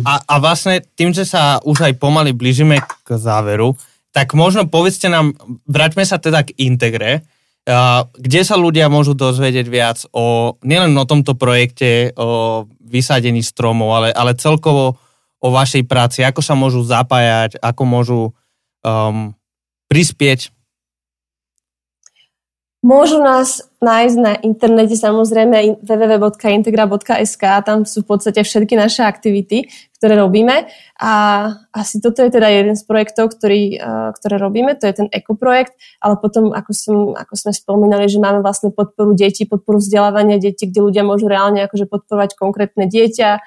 [SPEAKER 1] A, a vlastne tým, že sa už aj pomaly blížime k záveru, tak možno povedzte nám, vraťme sa teda k Integre, kde sa ľudia môžu dozvedieť viac o, nielen o tomto projekte, o vysadení stromov, ale, ale celkovo o vašej práci, ako sa môžu zapájať, ako môžu um, prispieť?
[SPEAKER 3] Môžu nás nájsť na internete samozrejme www.integra.sk, tam sú v podstate všetky naše aktivity, ktoré robíme. A asi toto je teda jeden z projektov, ktorý, uh, ktoré robíme, to je ten ekoprojekt, ale potom, ako, som, ako sme spomínali, že máme vlastne podporu detí, podporu vzdelávania detí, kde ľudia môžu reálne akože podporovať konkrétne dieťa,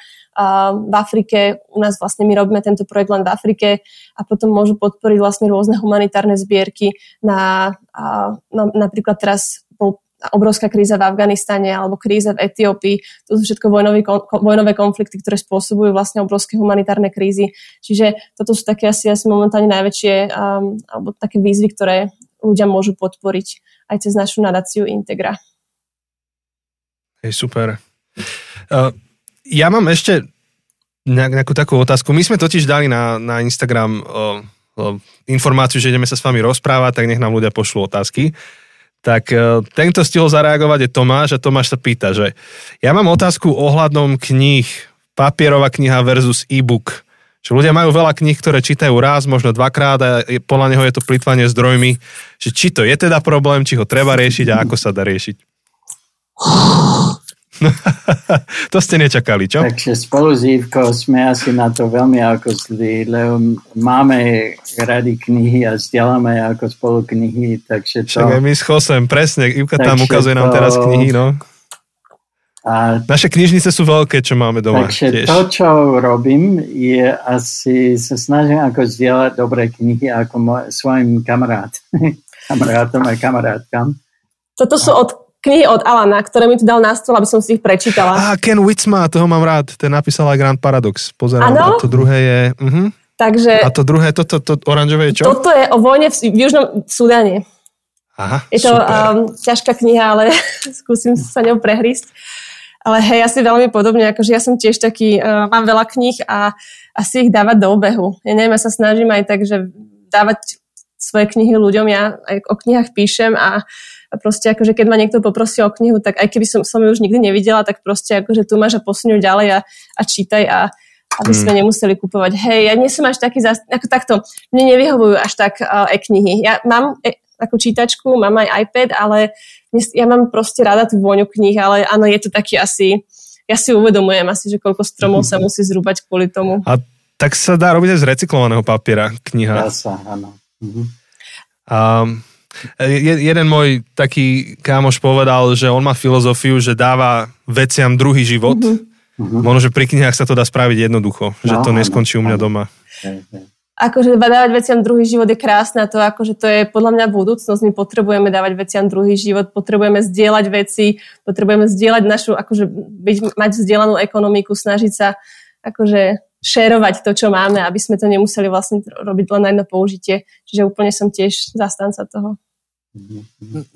[SPEAKER 3] v Afrike, u nás vlastne my robíme tento projekt len v Afrike a potom môžu podporiť vlastne rôzne humanitárne zbierky na, na napríklad teraz obrovská kríza v Afganistane alebo kríza v Etiópii. To sú všetko vojnové, vojnové konflikty, ktoré spôsobujú vlastne obrovské humanitárne krízy. Čiže toto sú také asi, asi momentálne najväčšie um, alebo také výzvy, ktoré ľudia môžu podporiť aj cez našu nadáciu Integra.
[SPEAKER 2] Hej, super. Uh, ja mám ešte nejakú takú otázku. My sme totiž dali na, na Instagram o, o, informáciu, že ideme sa s vami rozprávať, tak nech nám ľudia pošlú otázky. Tak e, ten, kto stihol zareagovať, je Tomáš a Tomáš sa pýta, že ja mám otázku ohľadom kníh, papierová kniha versus e-book. Že ľudia majú veľa kníh, ktoré čítajú raz, možno dvakrát a podľa neho je to plitvanie zdrojmi. Že či to je teda problém, či ho treba riešiť a ako sa dá riešiť. to ste nečakali, čo?
[SPEAKER 4] Takže spolu s Ivkou sme asi na to veľmi ako zlí, lebo máme rady knihy a vzdeláme ako spolu knihy, takže to...
[SPEAKER 2] Však aj my s Chosem, presne, Ivka tam ukazuje to... nám teraz knihy, no. A, Naše knižnice sú veľké, čo máme doma.
[SPEAKER 4] Takže tiež. to, čo robím, je asi sa snažím ako zdieľať dobré knihy ako môj, svojim kamarát, kamarátom a kamarátkam.
[SPEAKER 3] Toto sú od knihy od Alana, ktoré mi tu dal na stôl, aby som si ich prečítala.
[SPEAKER 2] Á, Ken Witzma, toho mám rád. Ten napísal aj Grand Paradox. Pozerám, ano? a to druhé je... Uh-huh.
[SPEAKER 3] Takže...
[SPEAKER 2] A to druhé, toto to, to, oranžové je čo?
[SPEAKER 3] Toto je o vojne v, v Južnom Sudáne.
[SPEAKER 2] Aha,
[SPEAKER 3] je to um, ťažká kniha, ale skúsim sa ňou prehrísť. Ale hej, asi veľmi podobne, akože ja som tiež taký, uh, mám veľa kníh a asi ich dávať do obehu. Ja neviem, ja sa snažím aj tak, že dávať svoje knihy ľuďom, ja aj o knihách píšem a a proste akože keď ma niekto poprosí o knihu, tak aj keby som, som ju už nikdy nevidela, tak proste akože tu máš a posunú ďalej a, a čítaj a aby sme mm. nemuseli kupovať. Hej, ja nie som až taký, zast... ako takto, mne nevyhovujú až tak uh, e-knihy. Ja mám e- takú čítačku, mám aj iPad, ale ja mám proste rada tú vôňu knih, ale áno, je to taký asi, ja si uvedomujem asi, že koľko stromov sa musí zrúbať kvôli tomu.
[SPEAKER 2] A tak sa dá robiť aj z recyklovaného papiera kniha.
[SPEAKER 4] Dá sa, áno. Mhm.
[SPEAKER 2] Um, jeden môj taký kámoš povedal, že on má filozofiu, že dáva veciam druhý život. Mm-hmm. Možno, že pri knihách sa to dá spraviť jednoducho, no, že to neskončí u mňa doma.
[SPEAKER 3] Akože dávať veciam druhý život je krásne, to akože to je podľa mňa budúcnosť. My potrebujeme dávať veciam druhý život, potrebujeme zdieľať veci, potrebujeme zdieľať našu, akože byť, mať vzdielanú ekonomiku, snažiť sa akože šerovať to, čo máme, aby sme to nemuseli vlastne robiť len na jedno použitie. Čiže úplne som tiež zastanca toho.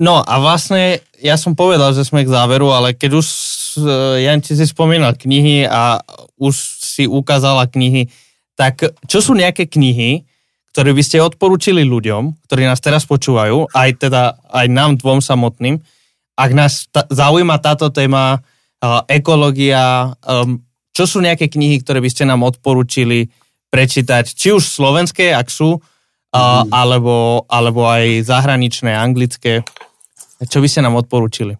[SPEAKER 1] No a vlastne ja som povedal, že sme k záveru, ale keď už eh, Jan, si spomínal knihy a už si ukázala knihy, tak čo sú nejaké knihy, ktoré by ste odporúčili ľuďom, ktorí nás teraz počúvajú, aj teda aj nám dvom samotným, ak nás ta, zaujíma táto téma, uh, ekológia, um, čo sú nejaké knihy, ktoré by ste nám odporúčili prečítať, či už slovenské, ak sú, mm. alebo, alebo aj zahraničné, anglické. Čo by ste nám odporúčili?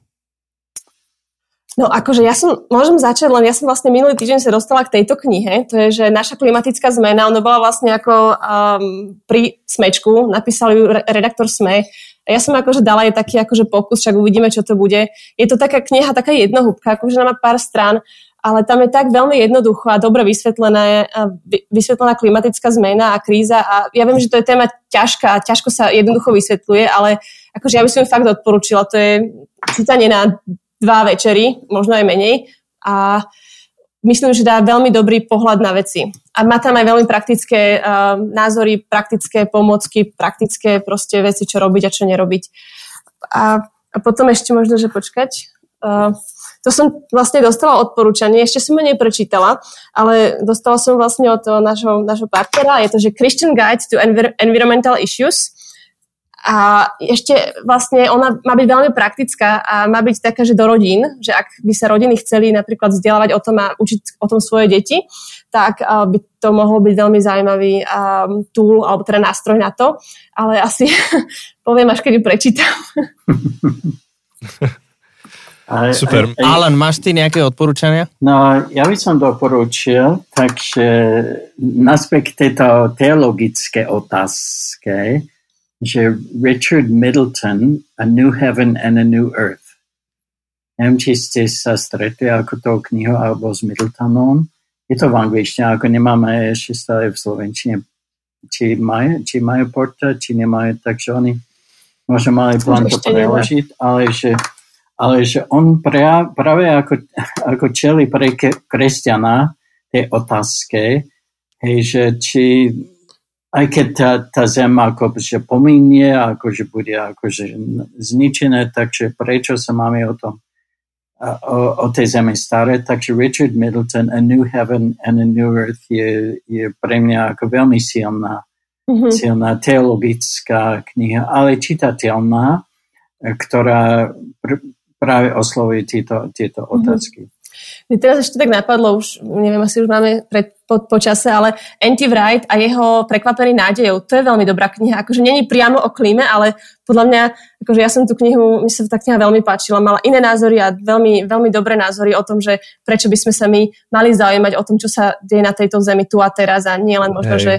[SPEAKER 3] No akože ja som, môžem začať, len ja som vlastne minulý týždeň sa dostala k tejto knihe, to je, že naša klimatická zmena, ono bola vlastne ako um, pri smečku, napísal ju redaktor SME, a ja som akože dala jej taký akože pokus, však uvidíme, čo to bude. Je to taká kniha, taká jednohúbka, akože má pár strán, ale tam je tak veľmi jednoducho a dobre vysvetlená, vysvetlená klimatická zmena a kríza a ja viem, že to je téma ťažká a ťažko sa jednoducho vysvetľuje, ale akože ja by som ju fakt odporúčila, to je čítanie na dva večery, možno aj menej. A myslím, že dá veľmi dobrý pohľad na veci. A má tam aj veľmi praktické uh, názory, praktické pomocky, praktické proste veci, čo robiť a čo nerobiť. A, a potom ešte možno, že počkať. Uh, to som vlastne dostala odporúčanie, ešte som ho neprečítala, ale dostala som vlastne od nášho, nášho partnera, je to, že Christian Guide to Envir- Environmental Issues a ešte vlastne ona má byť veľmi praktická a má byť taká, že do rodín, že ak by sa rodiny chceli napríklad vzdelávať o tom a učiť o tom svoje deti, tak by to mohol byť veľmi zaujímavý tool, alebo teda nástroj na to. Ale asi poviem, až keď ju prečítam.
[SPEAKER 1] Ale, Super. Aj, aj, Alan, máš ty nejaké odporúčania?
[SPEAKER 4] No, ja by som doporučil, takže naspäť tejto teologické otázke, že Richard Middleton A New Heaven and a New Earth. Neviem, či ste sa stretli ako tou knihu alebo s Middletonom. Je to v angličtine, ako nemáme ešte stále v slovenčine. Či majú, či majú porta, či nemajú, takže oni možno mali plán to preložiť, ale že, ale že on pra, práve ako, ako čeli pre kresťana tej otázke, hej, že či aj keď tá, tá zem ako že pominie, akože bude akože zničené, takže prečo sa máme o tom o, o tej zemi staré, takže Richard Middleton A New Heaven and a New Earth je, je pre mňa ako veľmi silná, mm-hmm. silná teologická kniha, ale čitateľná, ktorá pr- práve oslovuje tieto, tieto mm-hmm. otázky.
[SPEAKER 3] Mne teraz ešte tak napadlo, už neviem, asi už máme pred, po, po čase, ale Anti Wright a jeho prekvapený nádejou, to je veľmi dobrá kniha. Akože není priamo o klíme, ale podľa mňa, akože ja som tú knihu, mi sa tá kniha veľmi páčila, mala iné názory a veľmi, veľmi dobré názory o tom, že prečo by sme sa my mali zaujímať o tom, čo sa deje na tejto zemi tu a teraz a nie len možno, Hej. že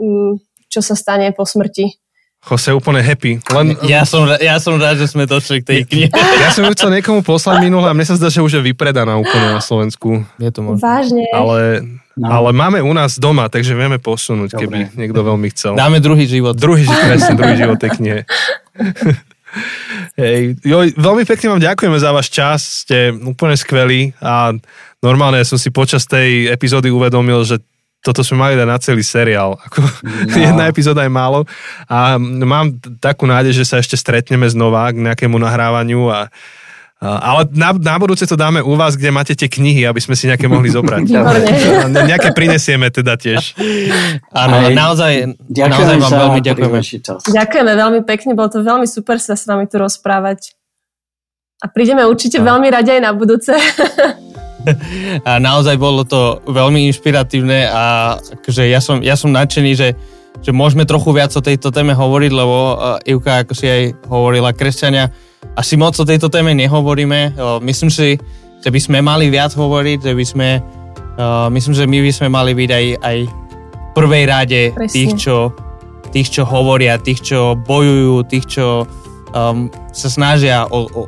[SPEAKER 3] mm, čo sa stane po smrti.
[SPEAKER 2] Jose úplne happy. Len...
[SPEAKER 1] Ja, som, ja som rád, že sme došli k tej knihe.
[SPEAKER 2] Ja som ju chcel niekomu poslať minule a mne sa zdá, že už je vypredaná úplne na Slovensku.
[SPEAKER 1] Je to možné.
[SPEAKER 3] Vážne.
[SPEAKER 2] Ale, no. ale máme u nás doma, takže vieme posunúť, Dobre. keby niekto veľmi chcel.
[SPEAKER 1] Dáme druhý život.
[SPEAKER 2] Druhý život, presne, druhý život tej knihe. Hej, jo, veľmi pekne vám ďakujeme za váš čas, ste úplne skvelí a normálne som si počas tej epizódy uvedomil, že toto sme mali dať na celý seriál. Ako, no. Jedna epizóda je málo. A mám takú nádej, že sa ešte stretneme znova k nejakému nahrávaniu a ale na, na budúce to dáme u vás, kde máte tie knihy, aby sme si nejaké mohli zobrať. nejaké prinesieme teda tiež.
[SPEAKER 1] Áno, naozaj, naozaj vám veľmi ďakujeme.
[SPEAKER 3] Ďakujeme veľmi pekne, bolo to veľmi super sa s vami tu rozprávať. A prídeme určite no. veľmi radi aj na budúce.
[SPEAKER 1] a naozaj bolo to veľmi inšpiratívne a akože ja som, ja som nadšený, že, že môžeme trochu viac o tejto téme hovoriť, lebo uh, Ivka, ako si aj hovorila, kresťania, asi moc o tejto téme nehovoríme. Uh, myslím si, že by sme mali viac hovoriť, že by sme, uh, myslím, že my by sme mali byť aj, aj v prvej rade tých čo, tých, čo hovoria, tých, čo bojujú, tých, čo um, sa snažia o, o,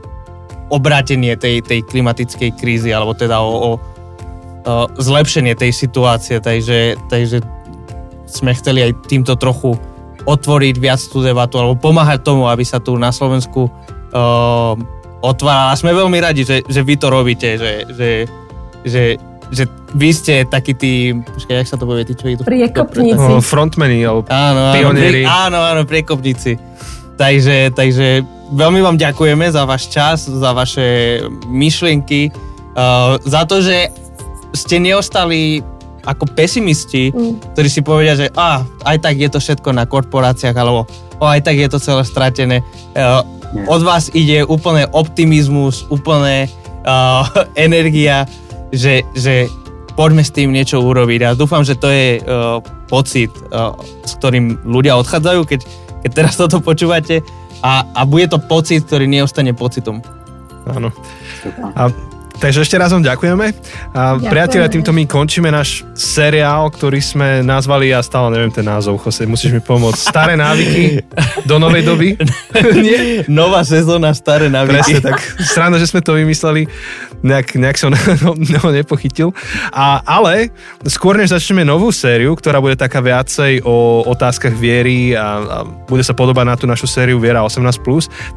[SPEAKER 1] obrátenie tej, tej klimatickej krízy, alebo teda o, o, o zlepšenie tej situácie, takže, takže sme chceli aj týmto trochu otvoriť viac tú debatu, alebo pomáhať tomu, aby sa tu na Slovensku uh, otvárala. A sme veľmi radi, že, že vy to robíte, že, že, že, že vy ste takí tí, počkaj, jak sa to povie, tí, čo idú?
[SPEAKER 3] Priekopníci.
[SPEAKER 2] No, frontmeni, alebo
[SPEAKER 1] áno, áno, Prie, áno, áno, priekopníci. Takže, takže veľmi vám ďakujeme za váš čas, za vaše myšlienky, uh, za to, že ste neostali ako pesimisti, mm. ktorí si povedia, že a, aj tak je to všetko na korporáciách, alebo o, aj tak je to celé stratené. Uh, od vás ide úplne optimizmus, úplne uh, energia, že, že poďme s tým niečo urobiť. A dúfam, že to je uh, pocit, uh, s ktorým ľudia odchádzajú, keď, keď teraz toto počúvate a, a bude to pocit, ktorý neostane pocitom.
[SPEAKER 2] Áno. A Takže ešte raz vám ďakujeme. A
[SPEAKER 3] Ďakujeme.
[SPEAKER 2] priatelia, týmto my končíme náš seriál, ktorý sme nazvali, ja stále neviem ten názov, Jose, musíš mi pomôcť. Staré návyky do novej doby. Nie?
[SPEAKER 1] Nová sezóna, staré
[SPEAKER 2] Presne
[SPEAKER 1] návyky.
[SPEAKER 2] tak. Sranda, že sme to vymysleli, nejak, nejak som no, no, nepochytil. A, ale skôr než začneme novú sériu, ktorá bude taká viacej o otázkach viery a, a bude sa podobať na tú našu sériu Viera 18+,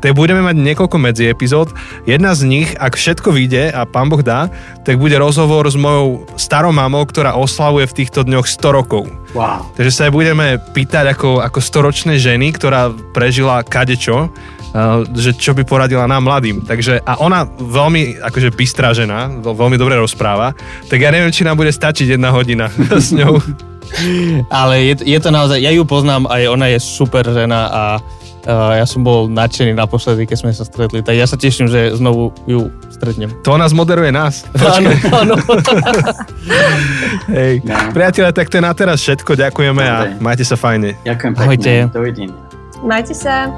[SPEAKER 2] tak budeme mať niekoľko medzi epizód. Jedna z nich, ak všetko vyjde a pán Boh dá, tak bude rozhovor s mojou starou mamou, ktorá oslavuje v týchto dňoch 100 rokov.
[SPEAKER 4] Wow.
[SPEAKER 2] Takže sa aj budeme pýtať ako, ako storočnej ženy, ktorá prežila kadečo, uh, že čo by poradila nám mladým. Takže, a ona veľmi akože bystrá žena, veľ- veľmi dobre rozpráva, tak ja neviem, či nám bude stačiť jedna hodina s ňou.
[SPEAKER 1] Ale je, je to naozaj, ja ju poznám aj ona je super žena a ja som bol nadšený naposledy, keď sme sa stretli, tak ja sa teším, že znovu ju stretnem.
[SPEAKER 2] To ona zmoderuje nás.
[SPEAKER 1] Áno, áno.
[SPEAKER 2] Hej.
[SPEAKER 4] No.
[SPEAKER 2] Priatelia, tak to je na teraz všetko. Ďakujeme a
[SPEAKER 4] Dobre.
[SPEAKER 2] majte sa fajne.
[SPEAKER 4] Ďakujem
[SPEAKER 1] Ahojte.
[SPEAKER 4] pekne. Dovidenia.
[SPEAKER 3] Majte sa.